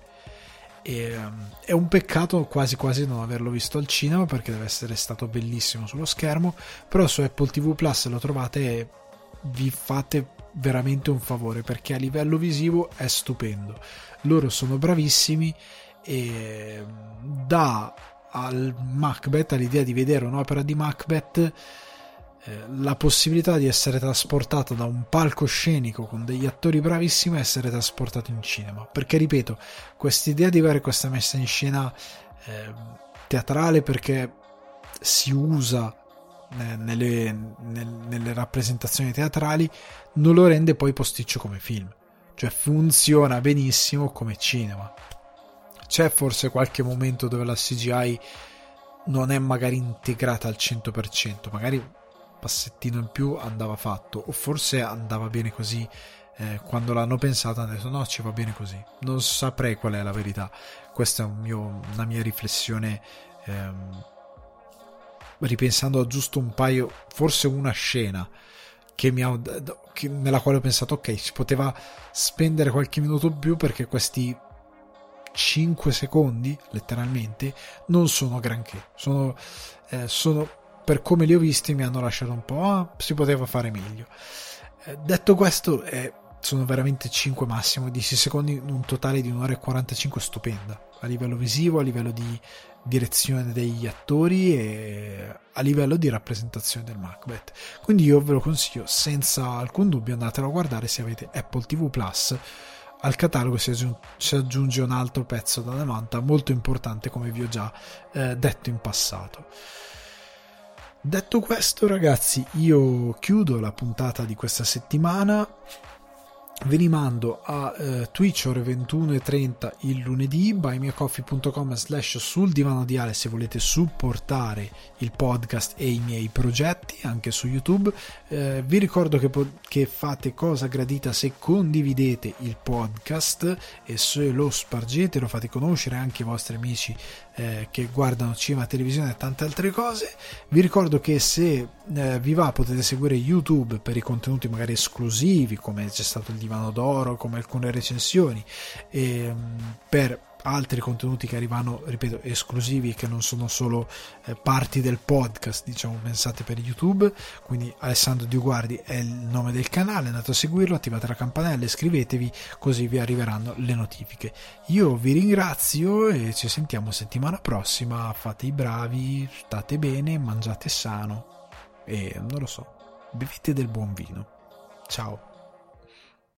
E, um, è un peccato quasi quasi non averlo visto al cinema perché deve essere stato bellissimo sullo schermo, però su Apple TV Plus lo trovate e vi fate veramente un favore perché a livello visivo è stupendo. Loro sono bravissimi e um, da al Macbeth, all'idea di vedere un'opera di Macbeth, eh, la possibilità di essere trasportato da un palcoscenico con degli attori bravissimi a essere trasportato in cinema. Perché, ripeto, quest'idea di avere questa messa in scena eh, teatrale perché si usa nelle, nelle rappresentazioni teatrali non lo rende poi posticcio come film. Cioè funziona benissimo come cinema c'è forse qualche momento dove la CGI non è magari integrata al 100%, magari un passettino in più andava fatto, o forse andava bene così. Eh, quando l'hanno pensato hanno detto no, ci va bene così. Non saprei qual è la verità. Questa è un mio, una mia riflessione. Ehm, ripensando a giusto un paio, forse una scena che mi ha, che, nella quale ho pensato ok, si poteva spendere qualche minuto più perché questi 5 secondi, letteralmente, non sono granché. Sono, eh, sono, per come li ho visti, mi hanno lasciato un po'. Ah, si poteva fare meglio. Eh, detto questo, eh, sono veramente 5 massimo, 10 secondi, un totale di 1 ora e 45 stupenda. A livello visivo, a livello di direzione degli attori e a livello di rappresentazione del Macbeth. Quindi io ve lo consiglio senza alcun dubbio, andatelo a guardare se avete Apple TV Plus al catalogo si, aggiunge, si aggiunge un altro pezzo da 90 molto importante come vi ho già eh, detto in passato. Detto questo ragazzi io chiudo la puntata di questa settimana vi rimando a eh, Twitch ore 21.30 il lunedì buymeacoffee.com slash sul divano di Ale se volete supportare il podcast e i miei progetti anche su YouTube. Eh, vi ricordo che, po- che, fate cosa gradita se condividete il podcast e se lo spargete lo fate conoscere anche ai vostri amici eh, che guardano cinema, televisione e tante altre cose. Vi ricordo che se eh, vi va potete seguire YouTube per i contenuti magari esclusivi come c'è stato il divano d'oro come alcune recensioni e ehm, per altri contenuti che arrivano, ripeto, esclusivi che non sono solo eh, parti del podcast, diciamo, pensate per YouTube. Quindi Alessandro Dioguardi è il nome del canale, andate a seguirlo, attivate la campanella, iscrivetevi, così vi arriveranno le notifiche. Io vi ringrazio e ci sentiamo settimana prossima. Fate i bravi, state bene, mangiate sano e non lo so, bevete del buon vino. Ciao.